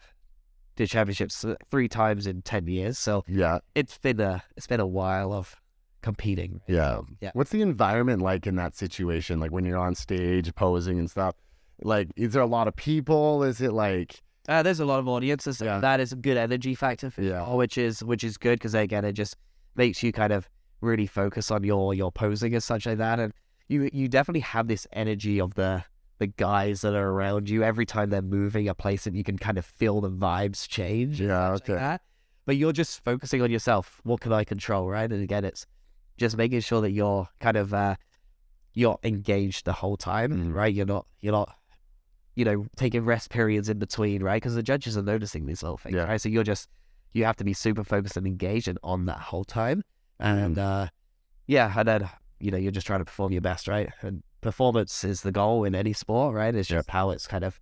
the championships three times in 10 years so Yeah. it's been a it's been a while of competing right? Yeah. Yeah What's the environment like in that situation? Like when you're on stage posing and stuff? Like, is there a lot of people? Is it like, uh, there's a lot of audiences Yeah. that is a good energy factor for Yeah. which is which is good because again it just makes you kind of really focus on your your posing and such like that and you you definitely have this energy of the the guys that are around you every time they're moving a place and you can kind of feel the vibes change Yeah, such like but you're just focusing on yourself. What can i control right? And again it's just making sure that you're kind of uh you're engaged the whole time Mhm. right? You're not you're not you know taking rest periods in between right? Because the judges are noticing these little things Yeah. right? So you're just you have to be super focused and engaged and on that whole time. And uh yeah and then you know you're just trying to perform your best right and performance is the goal in any sport right it's just how it's kind of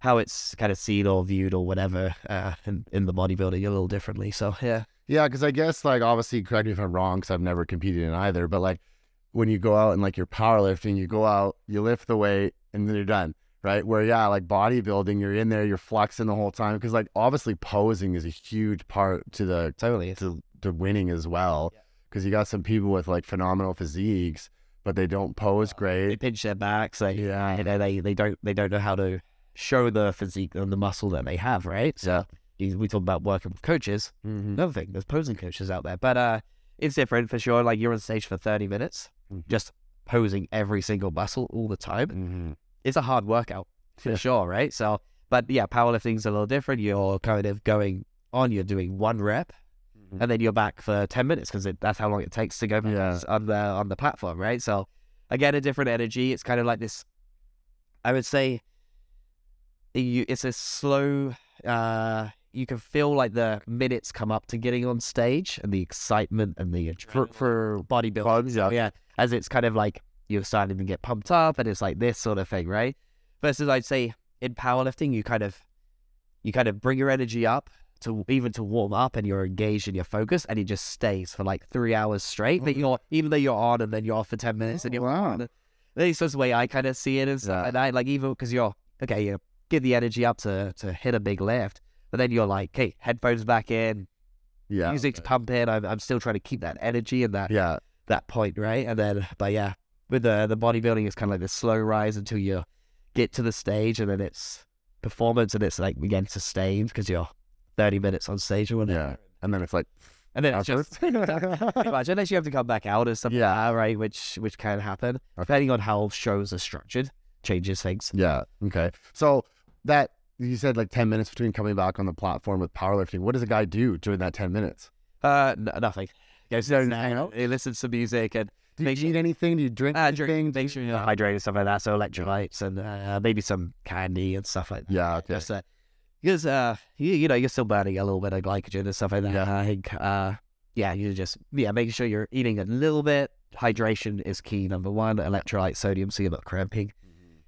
how it's kind of seen or viewed or whatever uh in, in the bodybuilding a little differently so yeah yeah, because I guess, like, obviously, correct me if I'm wrong, because I've never competed in either, but like when you go out and like you're powerlifting, you go out, you lift the weight, and then you're done. Right. Where, yeah, like bodybuilding, you're in there, you're flexing the whole time. Because, like, obviously, posing is a huge part to the totally to, to winning as well. Yeah. Because you got some people with like phenomenal physiques, but they don't pose great. they pinch their backs they Yeah. you know, they they don't they don't know how to show the physique and the muscle that they have right so Yeah. we talk about working with coaches Mm-hmm. another thing there's posing coaches out there but uh it's different for sure like you're on stage for 30 minutes Mhm. just posing every single muscle all the time Mm-hmm. it's a hard workout for Yeah. sure right so but yeah powerlifting's a little different you're kind of going on you're doing one rep and then you're back for 10 minutes because that's how long it takes to go back Yeah. on the on the platform right so again a different energy it's kind of like this i would say you, it's a slow uh you can feel like the minutes come up to getting on stage and the excitement and the For for bodybuilding yeah. Yeah, as it's kind of like you're starting to get pumped up, and it's like this sort of thing, right? Versus, I'd say in powerlifting, you kind of you kind of bring your energy up to even to warm up, and you're engaged and you're focused, and it just stays for like three hours straight. But oh. you're even though you're on, and then you're off for ten minutes, and Oh, you're wow. on. At least that's the way I kind of see it, and stuff Yeah. like that. Like even because you're okay, you get the energy up to to hit a big lift, but then you're like, hey, headphones back in, Yeah. music's pumping. I'm I'm still trying to keep that energy and that Yeah. that point, right? And then, but yeah, with the the bodybuilding, it's kind of like this slow rise until you get to the stage, and then it's performance, and it's like again sustained because you're thirty minutes on stage or whatever. Yeah. And then it's like And then it's just much unless you have to come back out or something, Yeah. yeah, right? Which which can happen depending on how shows are structured, changes things. yeah. Okay. So that you said like ten minutes between coming back on the platform with powerlifting. What does a guy do during that ten minutes? Uh, n- nothing. Goes No, no, hang no. out, he listens to music and Do you Make sure- eat anything? Do you drink uh, anything? drink, make sure you're hydrated, stuff like that. So electrolytes and uh, maybe some candy and stuff like that. Yeah. Okay. Just uh, because uh, you, you know, you're still burning a little bit of glycogen and stuff like that. Yeah. I think, uh, yeah, you just yeah, making sure you're eating a little bit. Hydration is key. Number one, electrolyte, sodium, so you're not cramping.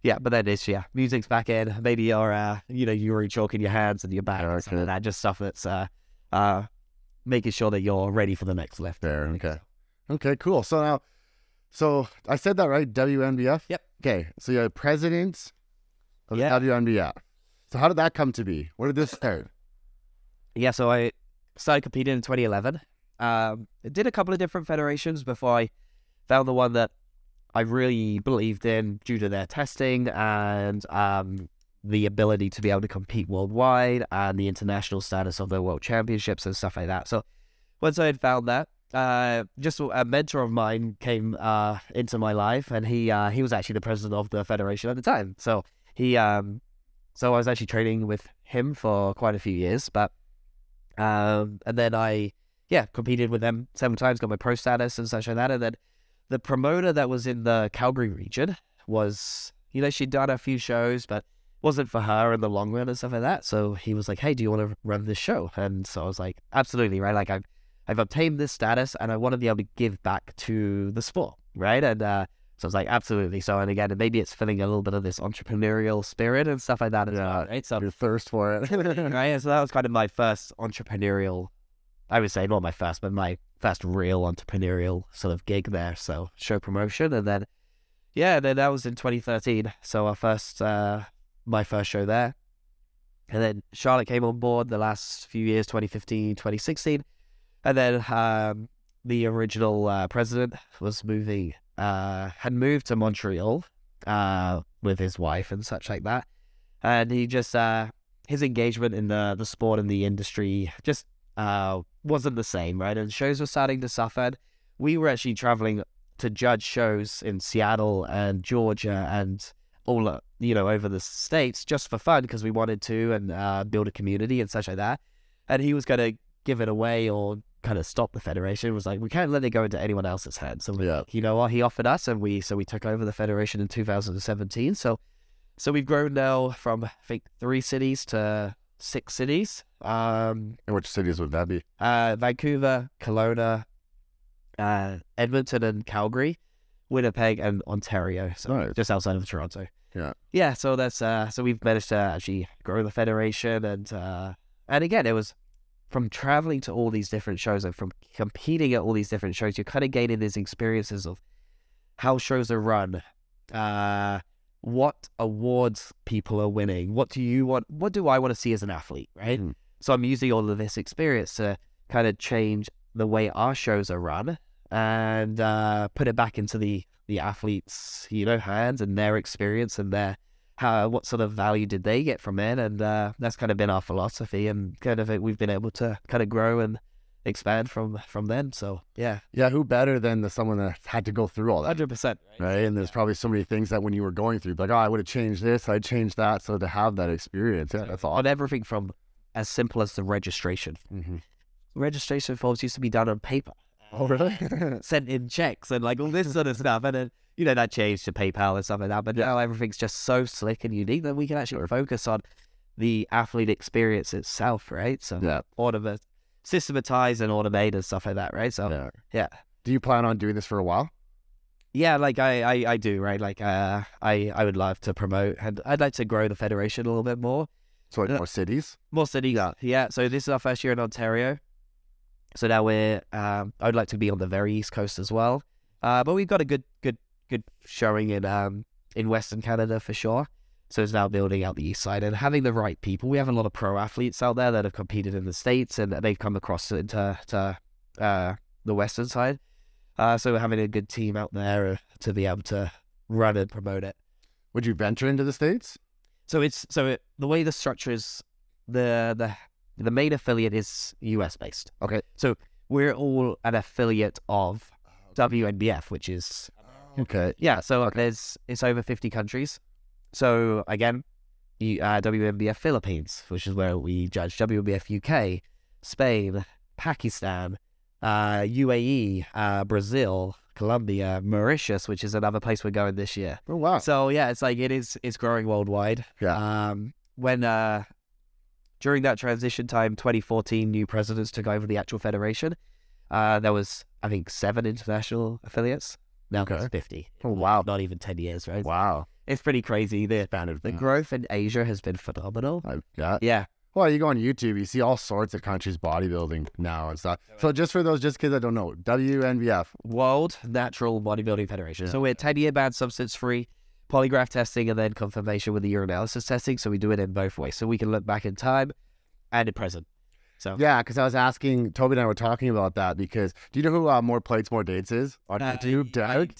Yeah, but then it's yeah, music's back in. Maybe your uh, you know, chalk in your hands and your back, and stuff like that. Just stuff that's uh, uh, making sure that you're ready for the next lift. There. Okay. Okay. Cool. So now, so I said that right? WNBF. Yep. Okay. So you're president of Yeah. WNBF. So how did that come to be? Where did this start? Yeah, so I started competing in 2011. Um, did a couple of different federations before I found the one that I really believed in due to their testing and um, the ability to be able to compete worldwide and the international status of the world championships and stuff like that. So once I had found that, uh, just a mentor of mine came uh, into my life, and he uh, he was actually the president of the federation at the time. So he um, so I was actually training with him for quite a few years, but um, and then I, yeah, competed with them seven times, got my pro status and such like that. And then the promoter that was in the Calgary region was, you know, she'd done a few shows, but wasn't for her in the long run and stuff like that. So he was like, "Hey, do you want to run this show?" And so I was like, "Absolutely, right? Like I've I've obtained this status, and I want to be able to give back to the sport, right?" And uh, so I was like, "Absolutely." So and again, maybe it's filling a little bit of this entrepreneurial spirit and stuff like that well, right? So Your thirst for it. right? So that was kind of my first entrepreneurial, I would say not my first, but my first real entrepreneurial sort of gig there. So show promotion, and then yeah, then that was in 2013. So our first, uh, my first show there, and then Charlotte came on board the last few years, 2015, 2016, and then um, the original uh, president was moving, uh, had moved to Montreal uh, with his wife and such like that, and he just uh, his engagement in the the sport and the industry just uh, wasn't the same, right? And shows were starting to suffer. We were actually traveling to judge shows in Seattle and Georgia and all uh, you know over the states just for fun because we wanted to and uh, build a community and such like that. And he was going to give it away or kind of stop the federation. Was like we can't let it go into anyone else's hands. So Yeah. you know what he offered us, and we so we took over the federation in 2017. So so we've grown now from I think three cities to six cities. Um, and which cities would that be? uh, Vancouver, Kelowna, uh, Edmonton, and Calgary, Winnipeg, and Ontario. So Nice. just outside of Toronto. Yeah. Yeah. So that's uh, so we've managed to actually grow the federation, and uh, and again, it was from traveling to all these different shows and from competing at all these different shows. You're kind of gaining these experiences of how shows are run. Uh, what awards people are winning. What do you want? What do I want to see as an athlete, right? Mm. So I'm using all of this experience to kind of change the way our shows are run and uh, put it back into the the athletes, you know, hands and their experience and their how what sort of value did they get from it, and uh, that's kind of been our philosophy, and kind of we've been able to kind of grow and expand from from them. So yeah, Yeah, who better than the someone that had to go through all that, hundred percent. right? And there's probably so many things that when you were going through, like, oh, I would have changed this, I'd change that. So to have that experience, yeah, that's on awesome. everything from as simple as the registration. Mm-hmm. Registration forms used to be done on paper. Oh, really? sent in checks and like all this sort of stuff. And then, you know, that changed to PayPal and stuff like that. But Yeah. now everything's just so slick and unique that we can actually focus on the athlete experience itself, right? So yeah, automate, systematize and automate and stuff like that, right? So yeah. yeah. Do you plan on doing this for a while? yeah, like I, I, I do, right? Like uh, I, I would love to promote and I'd like to grow the federation a little bit more. So like more cities? More cities. Yeah. So this is our first year in Ontario. So now we're. Um, I would like to be on the very east coast as well. Uh, but we've got a good, good, good showing in um in Western Canada for sure. So it's now building out the east side and having the right people. We have a lot of pro athletes out there that have competed in the states and they've come across into to uh, the western side. Uh, so we're having a good team out there uh, to be able to run and promote it. Would you venture into the states? So it's so it, the way the structure is the the the main affiliate is US based. Okay. So we're all an affiliate of WNBF, which is Okay. yeah. So Okay. there's it's over fifty countries. So again, you, uh, WNBF Philippines, which is where we judge WNBF UK, Spain, Pakistan, uh, UAE, uh, Brazil, Colombia, Mauritius, which is another place we're going this year. Oh wow. So yeah, it's like it is it's growing worldwide. Yeah. Um, when uh, during that transition time, 2014, new presidents took over the actual federation. Uh, there was, I think, seven international affiliates. Now Okay. there's 50. Oh, wow. Not even 10 years, right? Wow. It's pretty crazy. The, the growth in Asia has been phenomenal. I, yeah. Yeah. Well, you go on YouTube, you see all sorts of countries bodybuilding now and stuff. So just for those just kids that don't know, WNBF. World Natural Bodybuilding Federation. Yeah. So we're 10 year ban substance free, polygraph testing, and then confirmation with the urinalysis testing. So we do it in both ways. So we can look back in time and in present. So Yeah, because I was asking Toby and I were talking about that because do you know who uh, More Plates More Dates is on Uh, YouTube? Derek?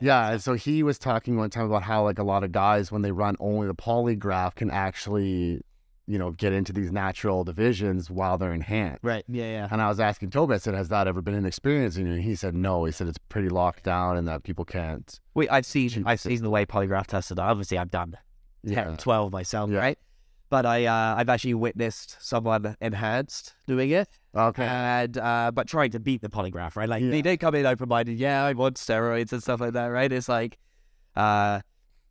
Yeah, and so he was talking one time about how like a lot of guys when they run only the polygraph can actually, you know, get into these natural divisions while they're enhanced. Right. Yeah. Yeah. And I was asking Toby, I said, has that ever been an experience? In and he said no. He said it's pretty locked down and that people can't. We, I've seen I've seen the way polygraph tested. are. Obviously, I've done 10, Yeah. 12 myself, Yeah. right? But I uh, I've actually witnessed someone enhanced doing it, Okay. and uh, but trying to beat the polygraph, right? Like Yeah. they did come in open minded. Yeah, I want steroids and stuff like that, right? It's like, uh,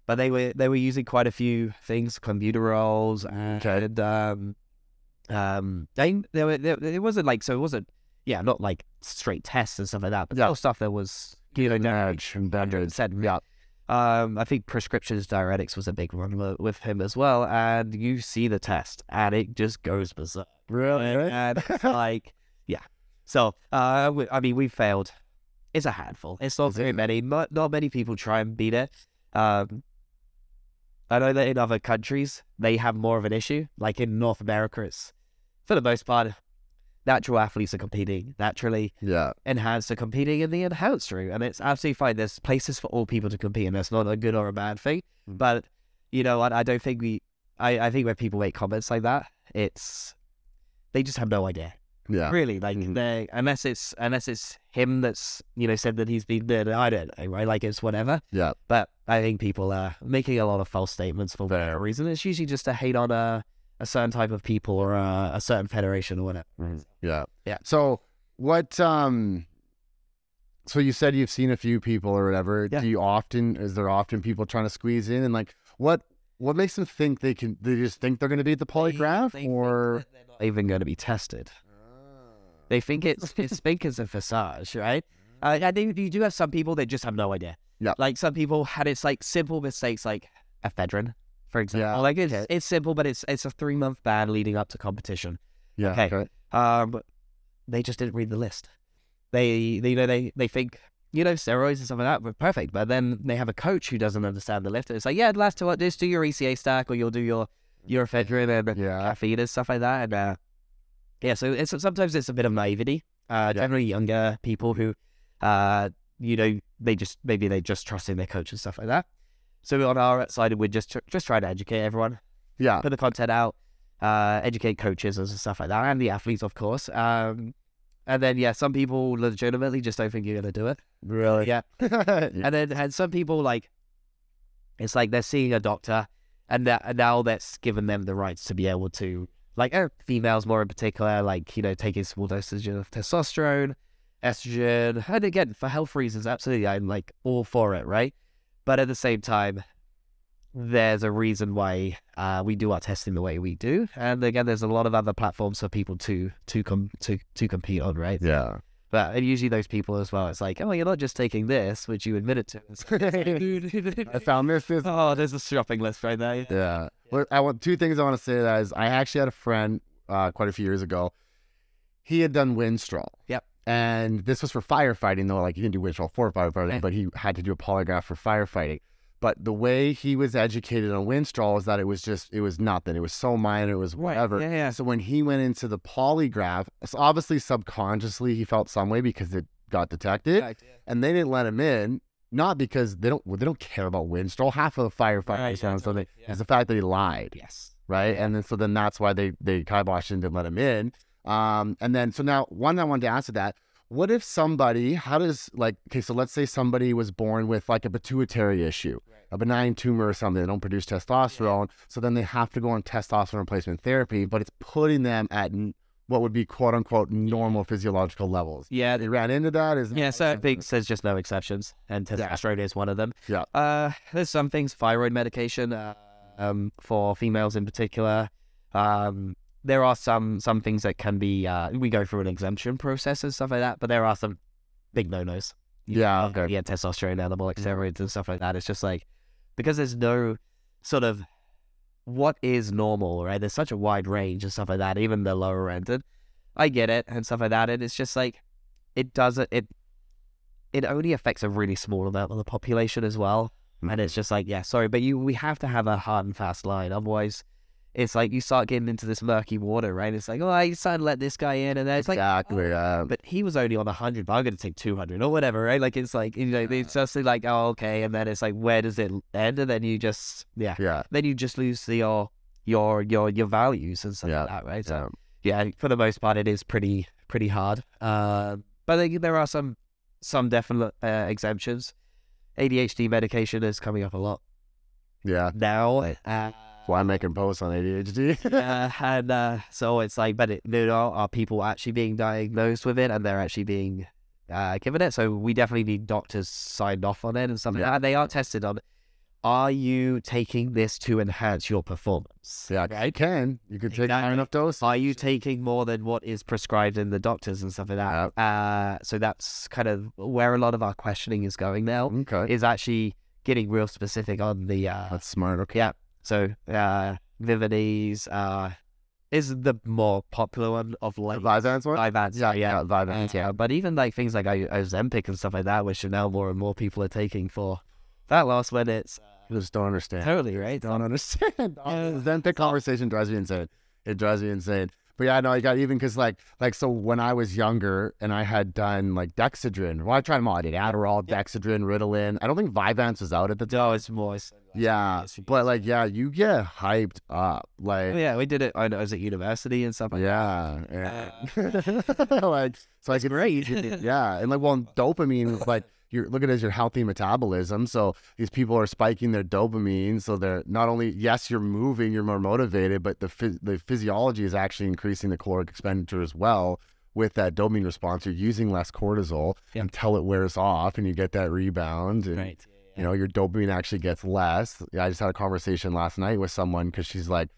but they were they were using quite a few things, computer rolls, and Okay. um, um, they there were there, it wasn't like so it wasn't yeah not like straight tests and stuff like that, but Yeah. stuff that was you know Edge and Benders. 100%. Yeah. Um, I think prescriptions diuretics was a big one with him as well, and you see the test, and it just goes berserk. Really? And it's like, yeah. So, uh, we, I mean, we failed. It's a handful. It's not very many. Not not many people try and beat it. Um, I know that in other countries they have more of an issue. Like in North America, it's for the most part, natural athletes are competing naturally Yeah. enhanced are competing in the enhanced route, and it's absolutely fine. There's places for all people to compete, and that's not a good or a bad thing. Mm. But you know, I, I don't think we. I, I think when people make comments like that, it's they just have no idea, Yeah. really. Like Mhm. they unless it's unless it's him that's you know said that he's been there. I don't know, right? Like it's whatever. Yeah. But I think people are making a lot of false statements for whatever reason. It's usually just to hate on a a certain type of people or a, a certain federation or whatever. Mhm. Yeah. Yeah. So what um so you said you've seen a few people or whatever. Yeah. Do you often is there often people trying to squeeze in and like what what makes them think they can they just think they're gonna beat the polygraph They- they or not even going to be tested. They think it's it's think it's a facade, right? Uh, I think you do have some people that just have no idea. Yeah. Like some people had it's like simple mistakes, like ephedrine, for example. Yeah. Like it's Okay. it's simple, but it's it's a three month ban leading up to competition. Yeah. Okay. Um, they just didn't read the list. They, they you know they they think you know steroids and stuff like that were perfect, but then they have a coach who doesn't understand the lift. It's like yeah, last two just do your ECA stack or you'll do your your ephedrine and Yeah. caffeine and stuff like that. And uh, yeah, so it's sometimes it's a bit of naivety. Uh, Yeah. generally younger people who, uh, you know, they just maybe they just trust in their coach and stuff like that. So on our side, we're just tr- just trying to educate everyone, Yeah. put the content out, uh, educate coaches and stuff like that, and the athletes, of course. Um, and then yeah, some people legitimately just don't think you're gonna do it. Really? Yeah. And then and some people like, it's like they're seeing a doctor, and, that, and now that's given them the rights to be able to, like, uh, females more in particular, like you know, taking small dosages of testosterone, estrogen, and again for health reasons, absolutely, I'm like all for it, right? But at the same time, there's a reason why uh, we do our testing the way we do, and again, there's a lot of other platforms for people to to com- to to compete on, right? Yeah. But and usually those people as well, it's like, oh, you're not just taking this, which you admitted to. Like. I found this this oh, there's a shopping list right there. Yeah. Well, I want two things I want to say that is I actually had a friend uh, quite a few years ago. He had done Winstrol. Yep. And this was for firefighting, though. Like he didn't do Winstrol for firefighting, but he had to do a polygraph for firefighting. But the way he was educated on Winstrol is that it was just it was nothing. It was so minor. It was whatever. Yeah, yeah. So when he went into the polygraph, so obviously subconsciously he felt some way because it got detected, Right, and they didn't let him in. Not because they don't they don't care about Winstrol. Half of the firefighters Right, yeah, so they, yeah. is the fact that he lied, Yes. right? Yeah. And then so then that's why they they kiboshed and didn't let him in. Um, and then so now one I wanted to answer that. What if somebody? How does like okay? So let's say somebody was born with like a pituitary issue, Right. a benign tumor or something. They don't produce testosterone, so then they have to go on testosterone replacement therapy. But it's putting them at n- what would be quote unquote normal physiological levels. Yeah. They ran into that. Is Yeah, so I think there's just no exceptions, and Yeah. testosterone is one of them. Yeah. Uh, there's some things, thyroid medication, uh, um, for females in particular. Um, there are some some things that can be uh, we go through an exemption process and stuff like that, but there are some big no nos. Yeah, uh, okay. Yeah, testosterone, anabolic mm. steroids, and stuff like that. It's just like because there's no sort of what is normal, right? There's such a wide range and stuff like that, even the lower end. And I get it and stuff like that. And it's just like it doesn't it it only affects a really small amount of the population as well. Mm. And it's just like, yeah, sorry, but you we have to have a hard and fast line. Otherwise it's like you start getting into this murky water, right? It's like, oh, I decided to let this guy in, and then it's like, exactly. oh, yeah. but he was only on a 100, but I'm going to take 200 or whatever, right? Like, it's like, you know, it's just like, oh, okay. And then it's like, where does it end? And then you just, yeah. Yeah. Then you just lose the, your, your, your, your values and stuff Yeah. like that, right? So, Yeah. yeah, for the most part, it is pretty, pretty hard. Uh, but there- there are some, some definite uh, exemptions. ADHD medication is coming up a lot Yeah. now. Right. Uh, Why I'm making posts on ADHD? uh, and uh, so it's like, but it, you know, are people actually being diagnosed with it and they're actually being uh, given it? So we definitely need doctors signed off on it and something. Yeah. like that. They are tested on. Are you taking this to enhance your performance? yeah, you can. You can take Exactly. enough dose. Are you taking more than what is prescribed in the doctors and stuff like that? Uh, so that's kind of where a lot of our questioning is going now. Okay. Is actually getting real specific on the uh, That's smart. Okay. yeah. So uh Vivides uh is the more popular one of like Vyvanse one? Vyvanse, Yeah, yeah. yeah, Vyvanse, yeah. But even like things like Ozempic and stuff like that, which are now more and more people are taking for that last one, it's I just don't understand. totally right. don't understand. Then the conversation drives me insane. It drives me insane. But yeah, no, I got even because like like so when I was younger and I had done like Dexedrine. Well, I tried them all. I did Adderall, Dexedrine, Ritalin. I don't think Vyvanse was out at the time. No, it's more. it's- Yeah, it's- but like yeah, you get hyped up. Oh, like Oh, yeah, we did it. I was at university and stuff. Like yeah, yeah. Uh, like so I could great. yeah, and like well, dopamine like you're look at it as your healthy metabolism. So these people are spiking their dopamine, so they're not only yes, you're moving, you're more motivated, but the phys- the physiology is actually increasing the caloric expenditure as well. With that dopamine response, you're using less cortisol Yep. until it wears off, and you get that rebound. And, Right. you know, your dopamine actually gets less. I just had a conversation last night with someone because she's like,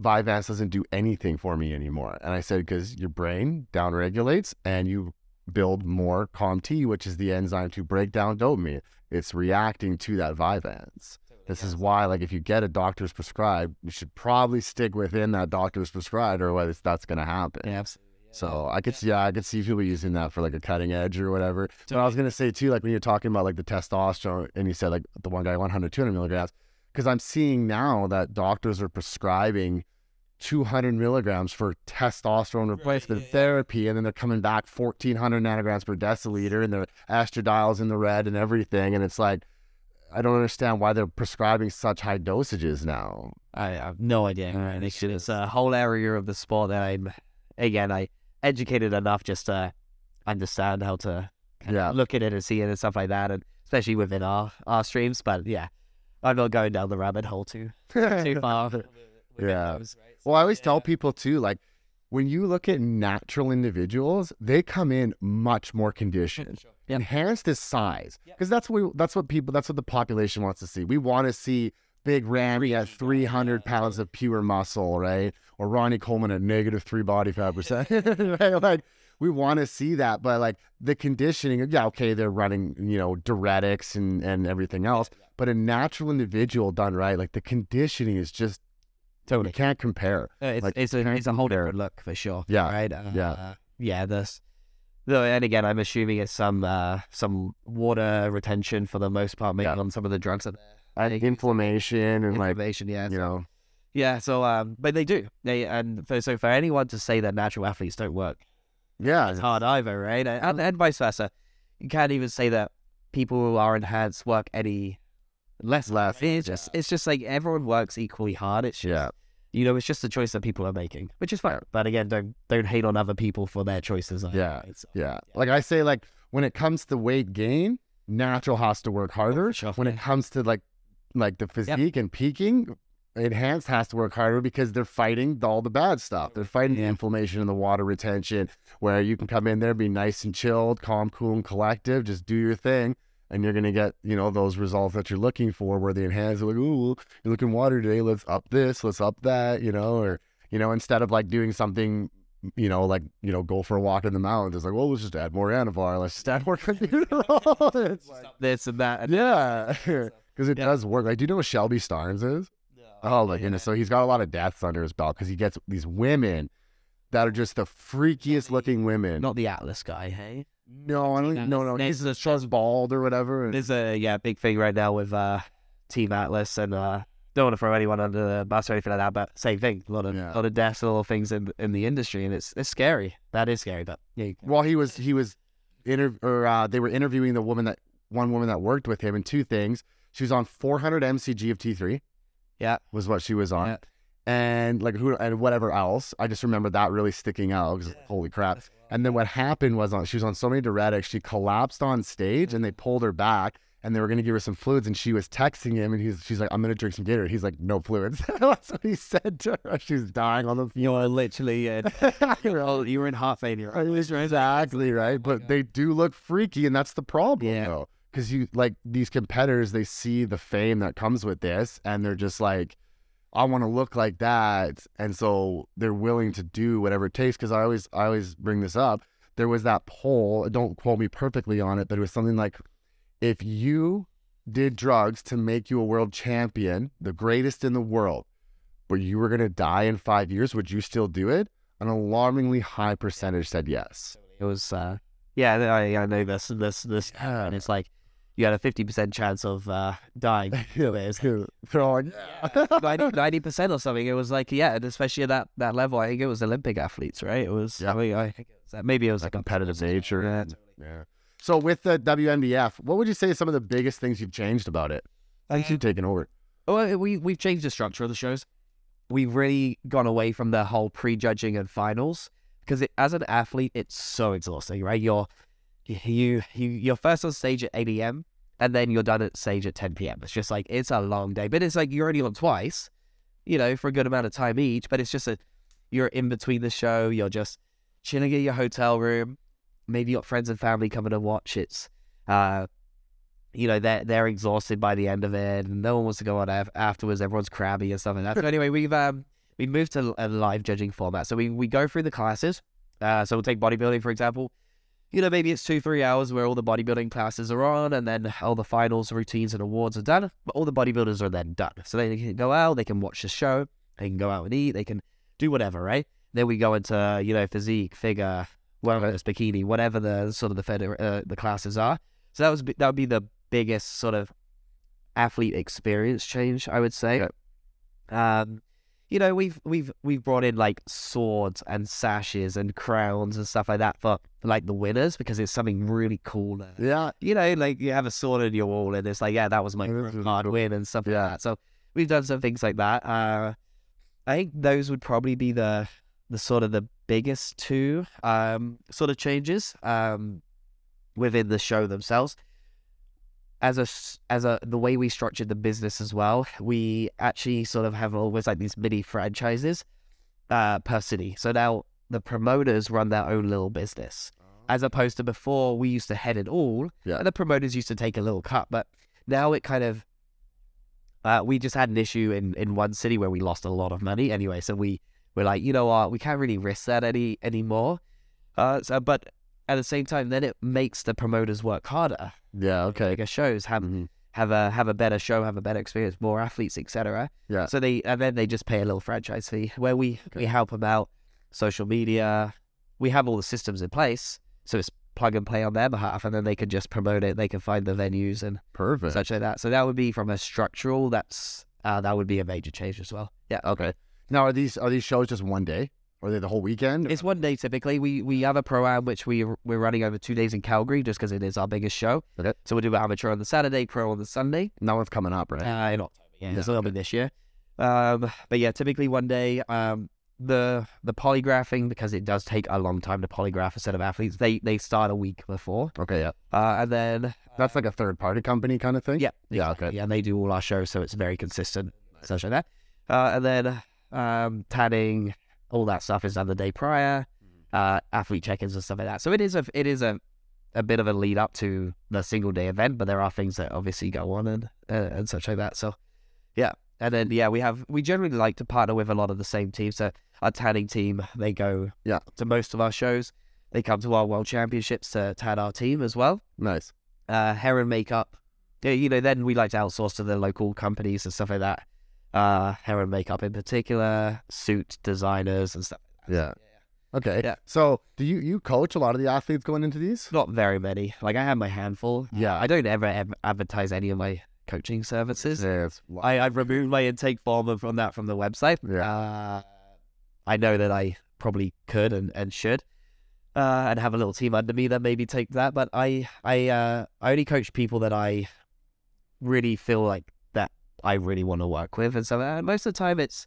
Vyvanse doesn't do anything for me anymore. And I said, because your brain downregulates and you build more COMT, which is the enzyme to break down dopamine. It's reacting to that Vyvanse. This is why, like, if you get a doctor's prescribed, you should probably stick within that doctor's prescribed, or whether that's going to happen. Yeah, absolutely. So I could, yeah, I could see people using that for like a cutting edge or whatever. But I was gonna say too, like when you're talking about like the testosterone, and you said like the one guy 100, 200 milligrams, because I'm seeing now that doctors are prescribing 200 milligrams for testosterone replacement yeah, yeah. therapy, and then they're coming back 1400 nanograms per deciliter, and their estradiol's in the red and everything, and it's like. I don't understand why they're prescribing such high dosages now. I have no idea. Yeah, man. it's It's, a whole area of the sport that I'm, again, I educated enough just to understand how to Yeah. look at it and see it and stuff like that, and especially within our, our streams. But yeah, I'm not going down the rabbit hole too too far. Within Yeah. those, right? Well, I always Yeah. tell people too, like when you look at natural individuals, they come in much more conditioned. Sure. Yep. Enhanced is size, Yep. because that's what we, that's what people that's what the population wants to see. We want to see Big Ramy at 300 pounds of pure muscle, right? Or Ronnie Coleman at negative three body fat percent, right? Like we want to see that, but like the conditioning, yeah, okay, they're running, you know, diuretics and and everything else, but a natural individual done right, like the conditioning is just Totally. you can't compare. Uh, It's, Like, it's a it's a whole different look for sure. Yeah, Right. Uh, yeah. Yeah. This. Though, and again, I'm assuming it's some uh, some water retention for the most part, maybe Yeah. on some of the drugs that And inflammation and like inflammation. Yeah. you know, Yeah. So, um, but they do. They and for, so for anyone to say that natural athletes don't work, yeah, it's hard either, right? And, and vice versa. You can't even say that people who are enhanced work any less. Less, It's just it's just like everyone works equally hard. It's just, yeah, you know, it's just a choice that people are making, which is fine. But again, don't don't hate on other people for their choices. either, Yeah. So, yeah. Like I say, like when it comes to weight gain, natural has to work oh, harder. sure. When it comes to like like the physique and peaking, enhanced has to work harder because they're fighting all the bad stuff. They're fighting the inflammation and the water retention. Where you can come in there, be nice and chilled, calm, cool, and collective, just do your thing. And you're gonna get, you know, those results that you're looking for. Where the enhanced like, "Ooh, you're looking water today. Let's up this. Let's up that." You know, or You know, instead of like doing something, you know, like you know, go for a walk in the mountains. It's like, well, let's just add more Anavar. Let's just add more like, This and that. And yeah, because it Yeah. does work. Like, do you know what Shelby Starnes is? Oh my goodness! So he's got a lot of deaths under his belt because he gets these women that are just the freakiest looking women. Not the Atlas guy, hey? No, I don't. No, No, no, there's he's just bald or whatever. and- There's a yeah big thing right now with uh, Team Atlas, and uh, don't want to throw anyone under the bus or anything like that, but same thing. A lot of Yeah. lot of deaths, a lot of things in in the industry, and it's it's scary. That is scary, but yeah, Well, he was he was inter or uh, they were interviewing the woman that one woman that worked with him, and two things. She was on 400 mcg of T3. Yeah. was what she was on, Yeah. and like who and whatever else. I just remember that really sticking out because holy crap. And then what happened was on she was on so many diuretics, she collapsed on stage, and they pulled her back. And they were gonna give her some fluids, and she was texting him, and he's she's like, "I'm gonna drink some Gatorade." He's like, "No fluids." That's what he said to her. She's dying on the floor. you are literally uh, you were in heart failure. Exactly right, but they do look freaky, and that's the problem, Yeah. though. Because you like these competitors, they see the fame that comes with this, and they're just like, "I want to look like that," and so they're willing to do whatever it takes. Because I always, I always bring this up. There was that poll. Don't quote me perfectly on it, but it was something like, "If you did drugs to make you a world champion, the greatest in the world, but you were gonna die in five years, would you still do it?" An alarmingly high percentage said yes. It was uh, yeah, I, I know this this this, Yeah. and it's like you had a fifty percent chance of uh, dying. They're all like, yeah. 90 percent or something. It was like yeah, and especially at that that level. I think it was Olympic athletes, right? It was. Yeah. I mean, I think it was that. Maybe it was That like competitive nature. Yeah, and- yeah. So with the WNBF, what would you say is some of the biggest things you've changed about it? Thanks you taking over. Well, we we've changed the structure of the shows. We've really gone away from the whole prejudging and finals because as an athlete, it's so exhausting, right? You're you you you're first on stage at 8 a.m. and then you're done at stage at 10 p.m. It's just like it's a long day, but it's like you're only on twice, you know, for a good amount of time each. But it's just a you're in between the show. You're just chilling in your hotel room. Maybe you got friends and family coming to watch. It's uh, you know they're they're exhausted by the end of it, and no one wants to go on af- afterwards. Everyone's crabby and stuff like that. So anyway, we've um we moved to a live judging format. So we we go through the classes. Uh, so we'll take bodybuilding for example. You know, maybe it's two three hours where all the bodybuilding classes are on, and then all the finals, routines, and awards are done. But all the bodybuilders are then done, so they can go out, they can watch the show, they can go out and eat, they can do whatever, right? Then we go into you know physique, figure, whether it's bikini, whatever the sort of the feder- uh, the classes are. So that was that would be the biggest sort of athlete experience change, I would say. Um, you know, we've we've we've brought in like swords and sashes and crowns and stuff like that for like the winners because it's something really cool. Yeah. You know, like you have a sword in your wall and it's like, yeah, that was my hard win and stuff Yeah. like that. So we've done some things like that. Uh, I think those would probably be the the sort of the biggest two um, sort of changes um, within the show themselves. As a as a the way we structured the business as well, we actually sort of have always like these mini franchises uh, per city. So now the promoters run their own little business, as opposed to before we used to head it all, Yeah. and the promoters used to take a little cut. But now it kind of uh, we just had an issue in, in one city where we lost a lot of money anyway. So we we're like, you know what, we can't really risk that any anymore. Uh, so, but at the same time, then it makes the promoters work harder. Yeah. Okay. Bigger shows have Mhm. have a have a better show, have a better experience, more athletes, etc. Yeah. So they and then they just pay a little franchise fee where we we help them out, social media. We have all the systems in place, so it's plug and play on their behalf, and then they can just promote it. They can find the venues and Perfect. such like that. So that would be from a structural. That's uh, that would be a major change as well. Yeah, Okay. Now are these are these shows just one day? Or are they the whole weekend? it's one day typically. We we have a pro am which we we're running over two days in Calgary just because it is our biggest show. Okay. So we'll do amateur on the Saturday, pro on the Sunday. That one's coming up, right? Uh, in October, yeah, Yeah, it's a little bit this year. Um, but yeah, typically one day. Um, the the polygraphing because it does take a long time to polygraph a set of athletes. They they start a week before, Okay. Yeah. uh, and then That's like a third party company kind of thing. yeah, Yeah. exactly. Okay. yeah, and they do all our shows, so it's very consistent, such like that. Uh, and then um, tanning, all that stuff is done the day prior. Uh, athlete check-ins and stuff like that. So it is a it is a a bit of a lead up to the single day event, but there are things that obviously go on and uh, and such like that. So yeah, And then yeah, we have we generally like to partner with a lot of the same teams. So our tanning team, they go Yeah. to most of our shows. They come to our world championships to tan our team as well. Nice. Uh, hair and makeup. Yeah, you know, then we like to outsource to the local companies and stuff like that. Uh, hair and makeup in particular, suit designers and stuff. like. Yeah. Okay. Yeah. So, do you you coach a lot of the athletes going into these? Not very many. Like I have my handful. Yeah. I don't ever, ever advertise any of my coaching services. Yeah. I, I've removed my intake form from that from the website. Yeah. Uh, I know that I probably could and, and should. Uh, and have a little team under me that maybe take that. But I I uh, I only coach people that I really feel like I really want to work with. And so uh, most of the time it's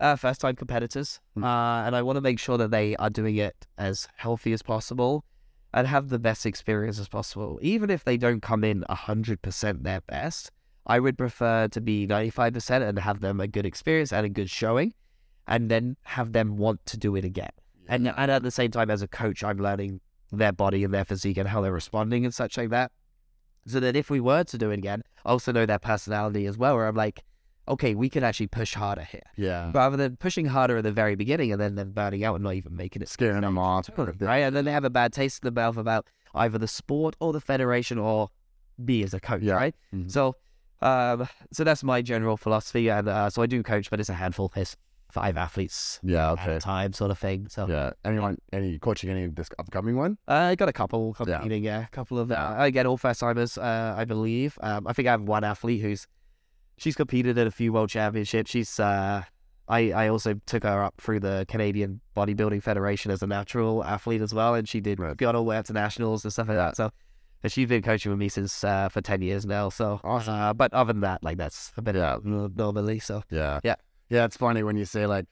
uh, first time competitors. Mm. Uh, and I want to make sure that they are doing it as healthy as possible and have the best experience as possible. Even if they don't come in 100% their best, I would prefer to be 95% and have them a good experience and a good showing, and then have them want to do it again. And, and at the same time, as a coach, I'm learning their body and their physique and how they're responding and such like that. So that if we were to do it again, I also know their personality as well, where I'm like, okay, we can actually push harder here. Yeah. Rather than pushing harder at the very beginning and then them burning out and not even making it Scaring them off. right? And then they have a bad taste in the mouth about either the sport or the federation or me as a coach, Yeah. right? Mhm. So, um, so that's my general philosophy, and uh, so I do coach, but it's a handful. It's five athletes Yeah. at Okay. a time, sort of thing. So, Yeah. Anyone? Any coaching any of this upcoming one? uh, I got a couple competing, yeah, a couple of Yeah. uh, again all first timers, uh, I believe. Um, I think I have one athlete who's she's competed at a few world championships. She's uh, I I also took her up through the Canadian Bodybuilding Federation as a natural athlete as well, and she did Right. got all the way up to nationals and stuff like Yeah. that. So. and she's been coaching with me since uh, for ten years now. So, Awesome. uh, but other than that, like that's a bit Yeah. yeah. normally. So, Yeah. Yeah. Yeah. It's funny when you say like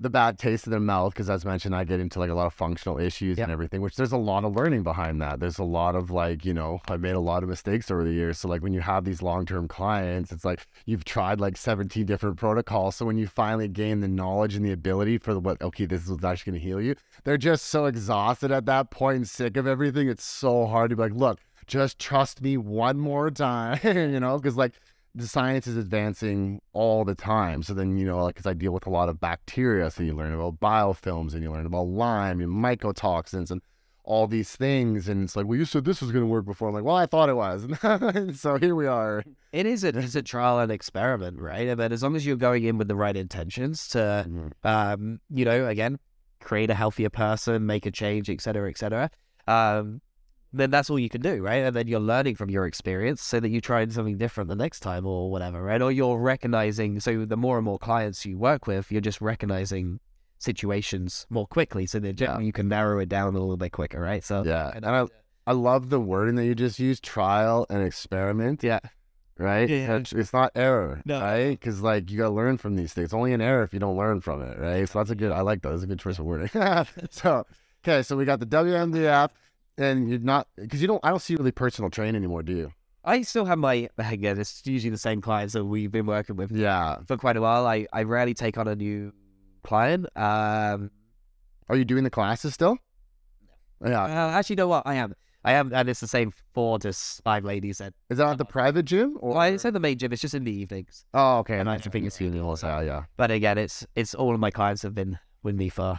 the bad taste in their mouth, because as mentioned, I get into like a lot of functional issues Yep. and everything, which there's a lot of learning behind that. There's a lot of like, you know, I've made a lot of mistakes over the years. So like when you have these long term clients, it's like you've tried like 17 different protocols. So when you finally gain the knowledge and the ability for the, what, okay, this is what's actually going to heal you, they're just so exhausted at that point and sick of everything. It's so hard to be like, look, just trust me one more time, you know, because like the science is advancing all the time. So then, you know, like, because I deal with a lot of bacteria, so you learn about biofilms and you learn about Lyme and mycotoxins and all these things. And it's like, well, you said this was going to work before. I'm like, well, I thought it was. so here we are. it is a, it's a trial and experiment, right? But as long as you're going in with the right intentions to, um, you know, again, create a healthier person, make a change, et cetera, et cetera, um, then that's all you can do, right? And then you're learning from your experience so that you try something different the next time or whatever, right? Or you're recognizing, so the more and more clients you work with, you're just recognizing situations more quickly so that Yeah. you can narrow it down a little bit quicker, right? So, Yeah. and And I, I love the wording that you just used trial and experiment. yeah, right? Yeah, yeah. It's, it's not error, No. right? Because like you gotta learn from these things. It's only an error if you don't learn from it, right? So that's a good. I like that. That's a good choice of wording. so okay, so we got the WNBF, and you're not because you don't. I don't see really personal train anymore, do you? I still have my, again, it's usually the same clients that we've been working with Yeah. for quite a while. I, I rarely take on a new client. Um, Are you doing the classes still? Yeah. uh, actually, you know what? I am. I am, and it's the same four to five ladies. That Is that at the private gym? Or well, I said the main gym. It's just in the evenings. oh, okay. And I think it's healing also. Yeah, yeah. But again, it's it's all of my clients have been with me for,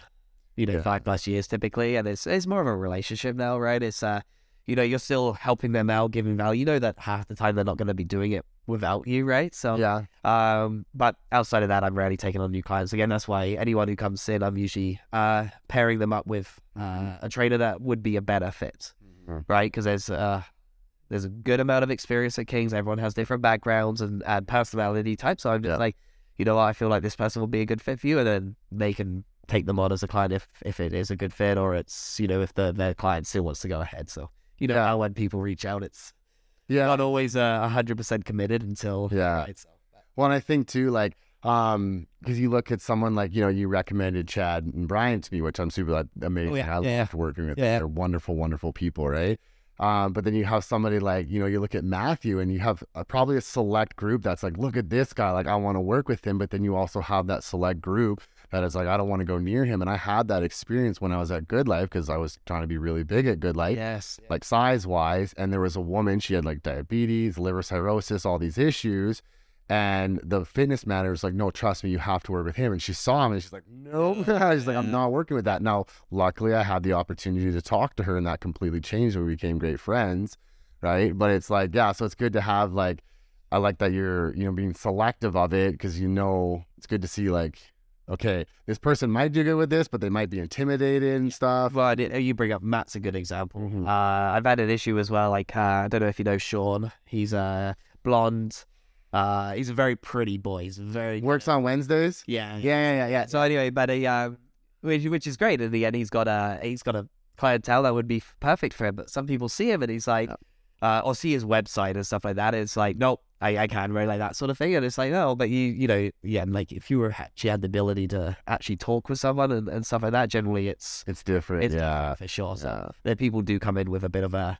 you know, Yeah. five plus years typically, and it's it's more of a relationship now, right? It's uh, you know, you're still helping them out, giving value. You know that half the time they're not going to be doing it without you, right? So Yeah. Um, but outside of that, I'm rarely taking on new clients. Again, that's why anyone who comes in, I'm usually uh, pairing them up with uh, a trainer that would be a better fit, Mhm. right? Because there's uh, there's a good amount of experience at Kings. Everyone has different backgrounds and, and personality types. So I'm just Yeah. like, you know, I feel like this person will be a good fit for you, and then they can take them on as a client if if it is a good fit, or it's you know if the their client still wants to go ahead. So you know Yeah. how when people reach out, it's Yeah. not always a hundred percent committed until Yeah. so. Well, and I think too, like, um, because you look at someone like you know you recommended Chad and Brian to me, which I'm super like, amazing. Oh, yeah, I yeah, loved working with. Yeah, yeah. They're wonderful, wonderful people, right? Um, but then you have somebody like you know you look at Matthew and you have a, probably a select group that's like, look at this guy, like I want to work with him. But then you also have that select group that is like, I don't want to go near him. And I had that experience when I was at GoodLife because I was trying to be really big at GoodLife Yes. like size wise and there was a woman she had like diabetes liver cirrhosis all these issues And the fitness manager was like, no, trust me, you have to work with him. And she saw him and she's like, no, she's like, I'm not working with that. Now, luckily, I had the opportunity to talk to her and that completely changed. We became great friends, right? But it's like, yeah, so it's good to have like, I like that you're, you know, being selective of it because you know it's good to see like, okay, this person might do good with this, but they might be intimidated and stuff. Well, did, you bring up Matt's a good example. Mhm. Uh, I've had an issue as well. Like uh, I don't know if you know Sean. He's uh, blonde. Uh, he's a very pretty boy. He's very Works on Wednesdays. Yeah, Yeah, yeah, yeah, yeah. So anyway, but he, um, which which is great in the end. He's got a he's got a clientele that would be perfect for him. But some people see him and he's like, uh, or see his website and stuff like that. It's like, nope, I, I can't really like that sort of thing. And it's like, no, but you you know, yeah, and like if you were actually had the ability to actually talk with someone and, and stuff like that, generally it's It's different. it's yeah. different for sure. So Yeah. that people do come in with a bit of a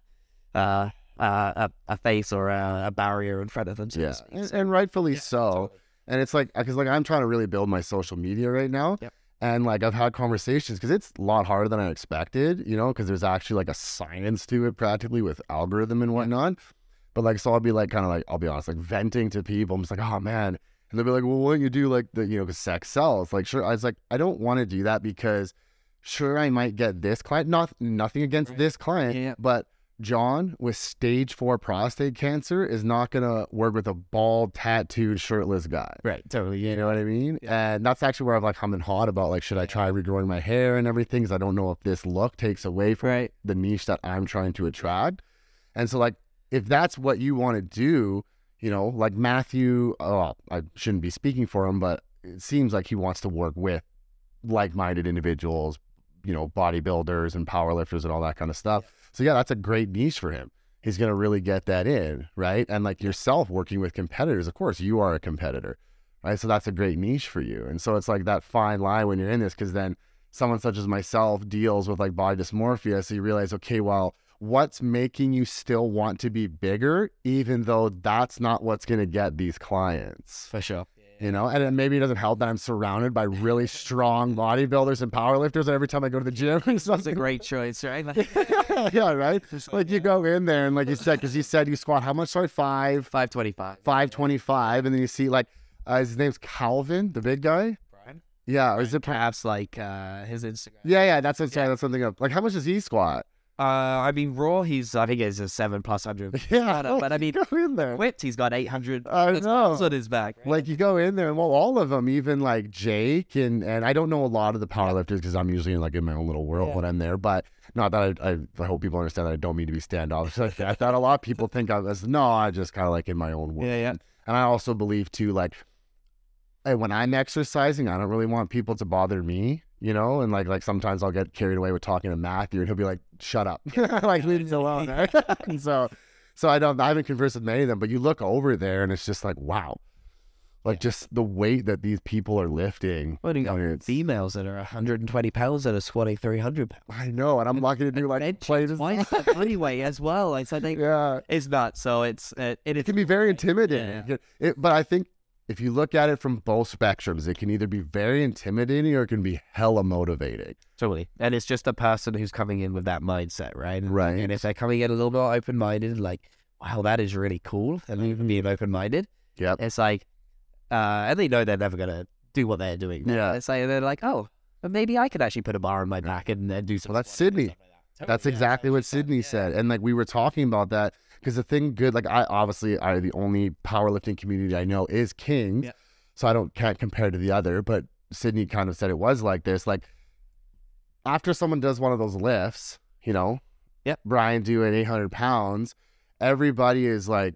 uh, uh, a, a face or a, a barrier in front of them. so Yeah. And, and rightfully Yeah, so. totally. And it's like, because like I'm trying to really build my social media right now. Yep. And like I've had conversations because it's a lot harder than I expected, you know, because there's actually like a science to it practically with algorithm and whatnot. But like, so I'll be like, kind of like, I'll be honest, like venting to people. I'm just like, oh man. And they'll be like, well, why don't you do like the, you know, because sex sells? Like, sure. I was like, I don't want to do that because sure, I might get this client. Not nothing against Right. this client, Yeah. but John with stage four prostate cancer is not gonna work with a bald, tattooed, shirtless guy. Right, totally. You know what I mean? Yeah. And that's actually where I've like humming hot about like, should I try regrowing my hair and everything? Because I don't know if this look takes away from Right. the niche that I'm trying to attract. And so like, if that's what you want to do, you know, like Matthew, oh, I shouldn't be speaking for him, but it seems like he wants to work with like-minded individuals, you know, bodybuilders and powerlifters and all that kind of stuff. So yeah, that's a great niche for him. He's gonna really get that in, right? And like yourself working with competitors, of course, you are a competitor, right? So that's a great niche for you. And so it's like that fine line when you're in this, because then someone such as myself deals with like body dysmorphia. So you realize, okay, well, what's making you still want to be bigger, even though that's not what's gonna get these clients For sure. You know and maybe it doesn't help that i'm surrounded by really strong bodybuilders and powerlifters and every time i go to the gym it's That's a great choice, right? Like, yeah right like you go in there and like you said because you said you squat how much sorry five 525. 525 and then you see like uh, his name's calvin the big guy Brian? yeah or is it Perhaps like uh, his Instagram. yeah yeah that's what sorry, that's something up like how much does he squat Uh, I mean, Raw, he's, I think he's a 7 plus 100. yeah But, uh, but I mean, go in there whipped, he's got 800 I know. pounds on his back. right? Like you go in there, and well, all of them, even like Jake and and I don't know a lot of the powerlifters because I'm usually in like in my own little world Yeah. when I'm there. But not that I, I, I hope people understand that I don't mean to be standoffish like that. That a lot of people think I was no, I just kind of like in my own world. yeah, yeah. And I also believe too, like, when I'm exercising, I don't really want people to bother me, you know. And like, like sometimes I'll get carried away with talking to Matthew, and he'll be like, "Shut up, like leave me alone." Right? and so, so I don't, I haven't conversed with many of them, but you look over there, and it's just like, wow, like just the weight that these people are lifting. Well, you I mean, got it's- females that are 120 pounds that are squatting 300 pounds. I know, and I'm lucky to do like Bench play this. twice the body weight as well. It's, I think Yeah, it's nuts. So it's, uh, it, it can be very intimidating. Yeah. It, but I think if you look at it from both spectrums, it can either be very intimidating or it can be hella motivating. Totally. And it's just a person who's coming in with that mindset, right? And, Right. And if they're coming in a little more open minded, like, wow, that is really cool, and even being open minded, yeah, it's like, uh, and they know they're never going to do what they're doing. Yeah. It's like, they're like, oh, but maybe I could actually put a bar on my back and, and do something. Well, that's squats Sydney. like that. That's Totally, yeah, exactly what that's what Sydney yeah. said. And like we were talking about that because the thing good, like I obviously I the only powerlifting community I know is King, Yeah. So I don't can't compare to the other, but Sydney kind of said it was like this. Like after someone does one of those lifts, you know, Yep. Brian doing 800 pounds, everybody is like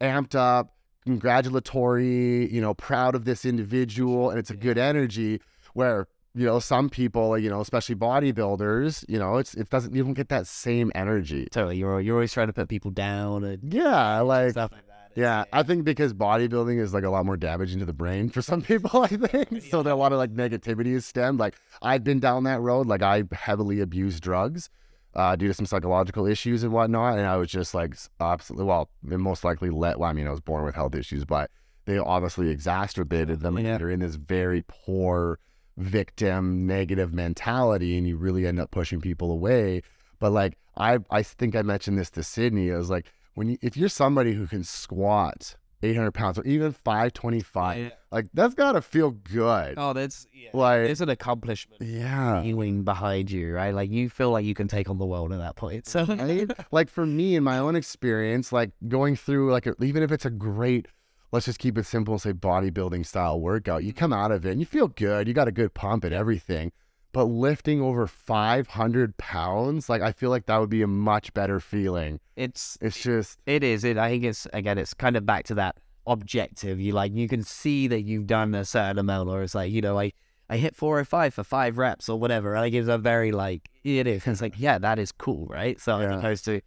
amped up, congratulatory, you know, proud of this individual, and it's a good energy. Where you know some people, you know, especially bodybuilders, you know, it's it doesn't you don't get that same energy. Totally. You're, you're always trying to put people down and Yeah, like stuff like that. Yeah, I think because bodybuilding is like a lot more damaging to the brain for some people, I think. So there a lot of like negativity is stemmed. Like I've been down that road. Like I heavily abused drugs uh, due to some psychological issues and whatnot. And I was just like absolutely, well, it most likely let, well, I mean, I was born with health issues, but they obviously exacerbated them. And Yeah. you're in this very poor victim negative mentality and you really end up pushing people away. But like I I think I mentioned this to Sydney. I was like, when you if you're somebody who can squat 800 pounds or even 525. Like that's gotta feel good. Oh, that's yeah. Like it's an accomplishment yeah. feeling behind you, right? Like you feel like you can take on the world at that point. So right? like for me in my own experience, like going through like a, even if it's a great, let's just keep it simple and say bodybuilding style workout, you come out of it and you feel good. You got a good pump and everything. But lifting over 500 pounds, like I feel like that would be a much better feeling. it's It's just, It is. It. I think it's again. It's kind of back to that objective. You like you can see that you've done a certain amount, or it's like you know, I I hit four or five for five reps or whatever. And it gives a very like it is. It's like yeah, that is cool, right? So Yeah. as opposed to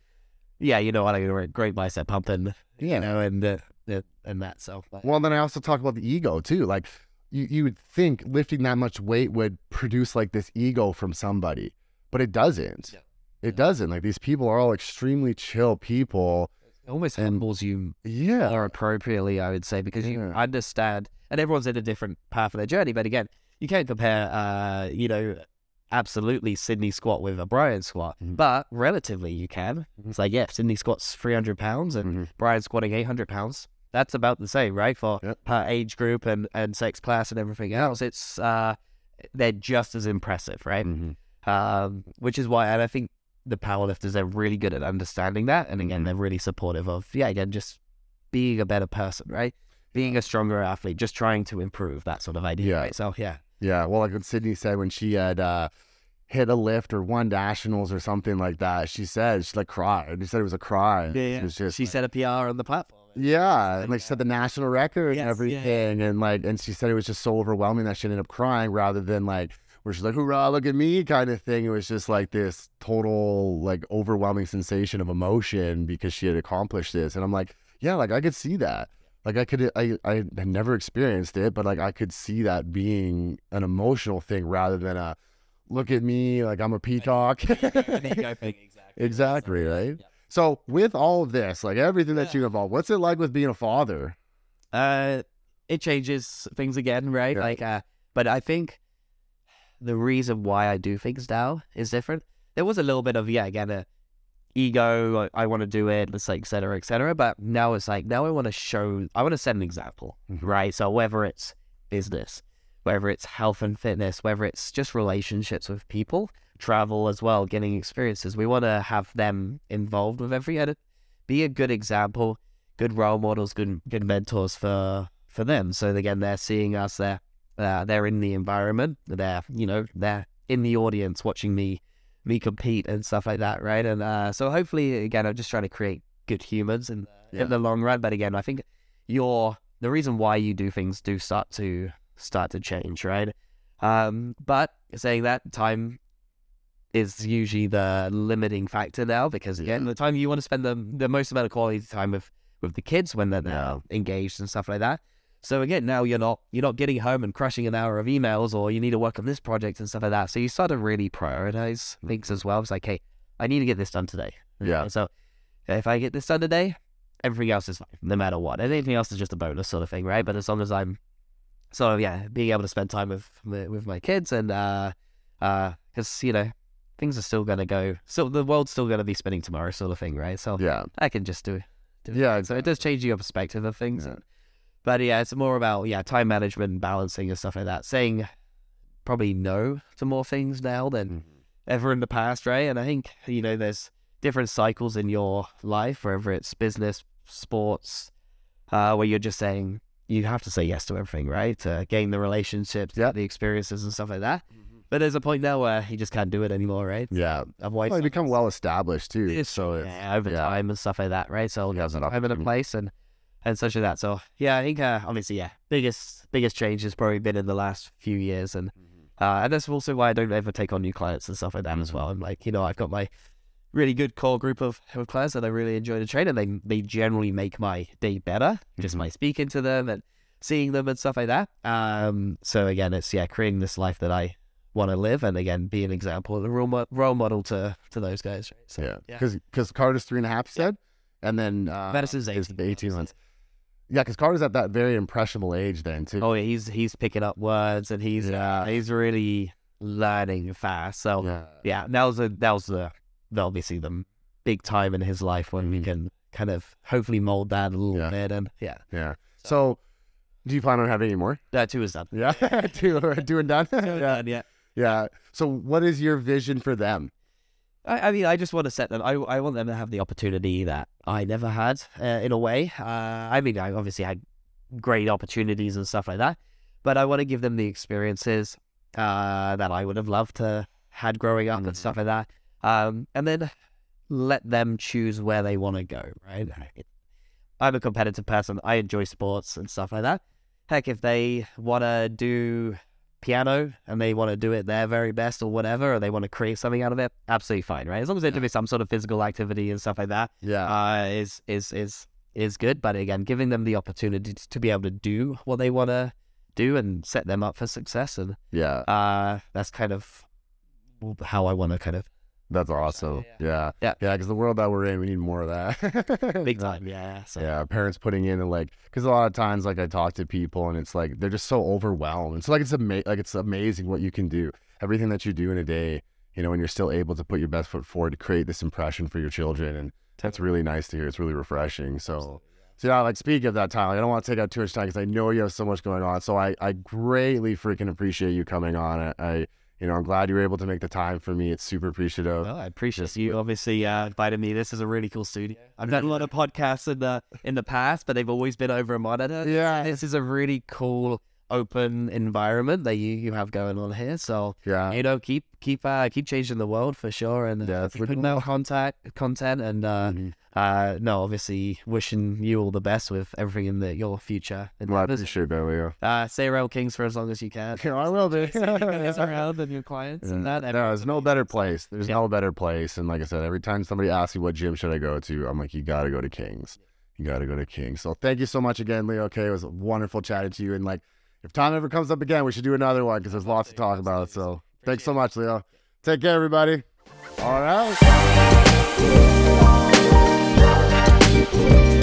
yeah, you know what, I great bicep pump and Yeah. you know, and uh, the and that. So but- well, then I also talk about the ego too. Like you, you would think lifting that much weight would produce like this ego from somebody, but it doesn't. Yeah. It Yeah. doesn't. Like these people are all extremely chill people. it almost And- humbles you Yeah. more appropriately, I would say, because you understand, and everyone's in a different path of their journey. But again, you can't compare, uh, you know, absolutely Sydney squat with a Brian squat, Mhm. but relatively you can. It's like, yeah, Sydney squats 300 pounds and Mhm. Brian squatting 800 pounds. That's about the same, right? For Yep. per age group and, and sex class and everything else. It's, uh, they're just as impressive, right? Mhm. um, which is why, and I think the powerlifters are really good at understanding that, and again, Mhm. they're really supportive of yeah, again, just being a better person, right? Being a stronger athlete, just trying to improve that sort of idea, Yeah. right? So yeah, Yeah, well, like what Sydney said when she had uh, hit a lift or won nationals or something like that, she said she like cried. She said it was a cry. It was just she like- set a PR on the platform. Yeah, and like she said the national record Yes, and yeah, everything, and like, and she said it was just so overwhelming that she ended up crying rather than like where she's like, "Hoorah, look at me!" kind of thing. It was just like this total like overwhelming sensation of emotion because she had accomplished this, and I'm like, yeah, like I could see that. Like I could, I, I had never experienced it, but like I could see that being an emotional thing rather than a look at me, like I'm a peacock. exactly. exactly, right? Yeah. So with all of this, like everything that you involved, what's it like with being a father? Uh, it changes things again, right? Yeah. Like, uh, but I think the reason why I do things now is different. There was a little bit of yeah, again, a ego. I, I want to do it. It's like et cetera, et cetera. But now it's like now I want to show. I want to set an example, Mhm. right? So whether it's business, whether it's health and fitness, whether it's just relationships with people, travel as well, getting experiences, we want to have them involved with every edit. Be a good example good role models, good good mentors for for them. So again, they're seeing us. They're uh, they're in the environment. They're you know they're in the audience watching me me compete and stuff like that, right? And uh, so hopefully, again, I'm just trying to create good humans in Yeah. in the long run. But again, I think your the reason why you do things do start to start to change, right? Um, but saying that, time is usually the limiting factor now because again, Yeah. the time you want to spend the the most amount of quality time with with the kids when they're, they're Yeah. engaged and stuff like that. So again, now you're not you're not getting home and crushing an hour of emails, or you need to work on this project and stuff like that. So you start to really prioritize things as well. It's like, hey, I need to get this done today. Yeah. So if I get this done today, everything else is fine, no matter what. And anything else is just a bonus sort of thing, right? But as long as I'm, so yeah, being able to spend time with with my kids and uh, uh, because you know things are still gonna go, so the world's still gonna be spinning tomorrow, sort of thing, right? So Yeah. I can just do, do Yeah, it. So it does change your perspective of things. Yeah. But yeah, it's more about yeah time management, and balancing and stuff like that. Saying probably no to more things now than Mhm. ever in the past, right? And I think you know there's different cycles in your life, whether it's business, sports, uh, where you're just saying you have to say yes to everything, right? To gain the relationships, Yeah. the experiences and stuff like that. But there's a point now where you just can't do it anymore, right? Yeah. Otherwise, Well, you become well established too. it's, so it's, yeah, over yeah. time and stuff like that, right? So Yeah, there's it's a an time and a place and and such as that. So yeah, I think uh, obviously yeah, biggest biggest change has probably been in the last few years, and uh, and that's also why I don't ever take on new clients and stuff like that as Mhm. well. I'm like, you know, I've got my really good core group of, of clients that I really enjoy to train, and they they generally make my day better just Mhm. by speaking to them and seeing them and stuff like that. Um, so again, it's yeah, creating this life that I want to live, and again, be an example, a role, mo- role model to to those guys. Right? So, yeah. yeah. Because because Carter's three and a half said, and then uh, Madison's 18 the eighteen months, months. Yeah, because Carter's at that very impressionable age then too. Oh, yeah, he's he's picking up words and he's Yeah. he's really learning fast. So yeah. yeah, that was a that was the, obviously the big time in his life when we Mhm. can kind of hopefully mold that a little Yeah. bit. And yeah, Yeah. So, do you plan on having any more? that too is done. Yeah. two, two and done. yeah. Done, yeah. Yeah. So, what is your vision for them? I, I mean, I just want to set them. I, I want them to have the opportunity that I never had, uh, in a way. Uh, I mean, I obviously had great opportunities and stuff like that, but I want to give them the experiences uh, that I would have loved to had growing up and stuff like that. Um, and then let them choose where they want to go. Right? I'm a competitive person. I enjoy sports and stuff like that. Heck, if they want to do piano and they want to do it their very best or whatever, or they want to create something out of it, absolutely fine, right? As long as they're doing some sort of physical activity and stuff like that, Yeah. uh, is is is is good. But again, giving them the opportunity to be able to do what they want to do and set them up for success, and yeah. uh, that's kind of how I want to kind of That's awesome. Yeah. Yeah. Yeah. Because the world that we're in, we need more of that. big time, yeah. So Yeah, parents putting in and like, because a lot of times, like I talk to people and it's like they're just so overwhelmed. It's so, like it's ama- like it's amazing what you can do. Everything that you do in a day, you know, and you're still able to put your best foot forward to create this impression for your children, and that's really nice to hear. It's really refreshing. So, so yeah, like speaking of that, Tyler, I don't want to take out too much time because I know you have so much going on. So I I greatly freaking appreciate you coming on. I, I you know I'm glad you were able to make the time for me. It's super appreciative. Well, I appreciate you obviously uh, invited me. This is a really cool studio. I've done a lot of podcasts in the in the past, but they've always been over a monitor. Yeah. This is a really cool open environment that you, you have going on here. So Yeah. you know, keep keep uh, keep changing the world for sure, and Yeah, uh, it's keep really putting out contact content, and uh, Mhm. Uh, no, obviously wishing you all the best with everything in the, your future. Well, I appreciate that, Leo. Uh, stay around Kings for as long as you can. Yeah, I will do. Stay around and your clients and that. no, there's no better place. There's Yeah. no better place. And like I said, every time somebody asks me what gym should I go to, I'm like, you got to go to Kings. You got to go to Kings. So thank you so much again, Leo. Okay, it was wonderful chatting to you. And like, if time ever comes up again, we should do another one because there's lots to talk about. So thanks so much, Leo. Take care, everybody. All right. Thank you.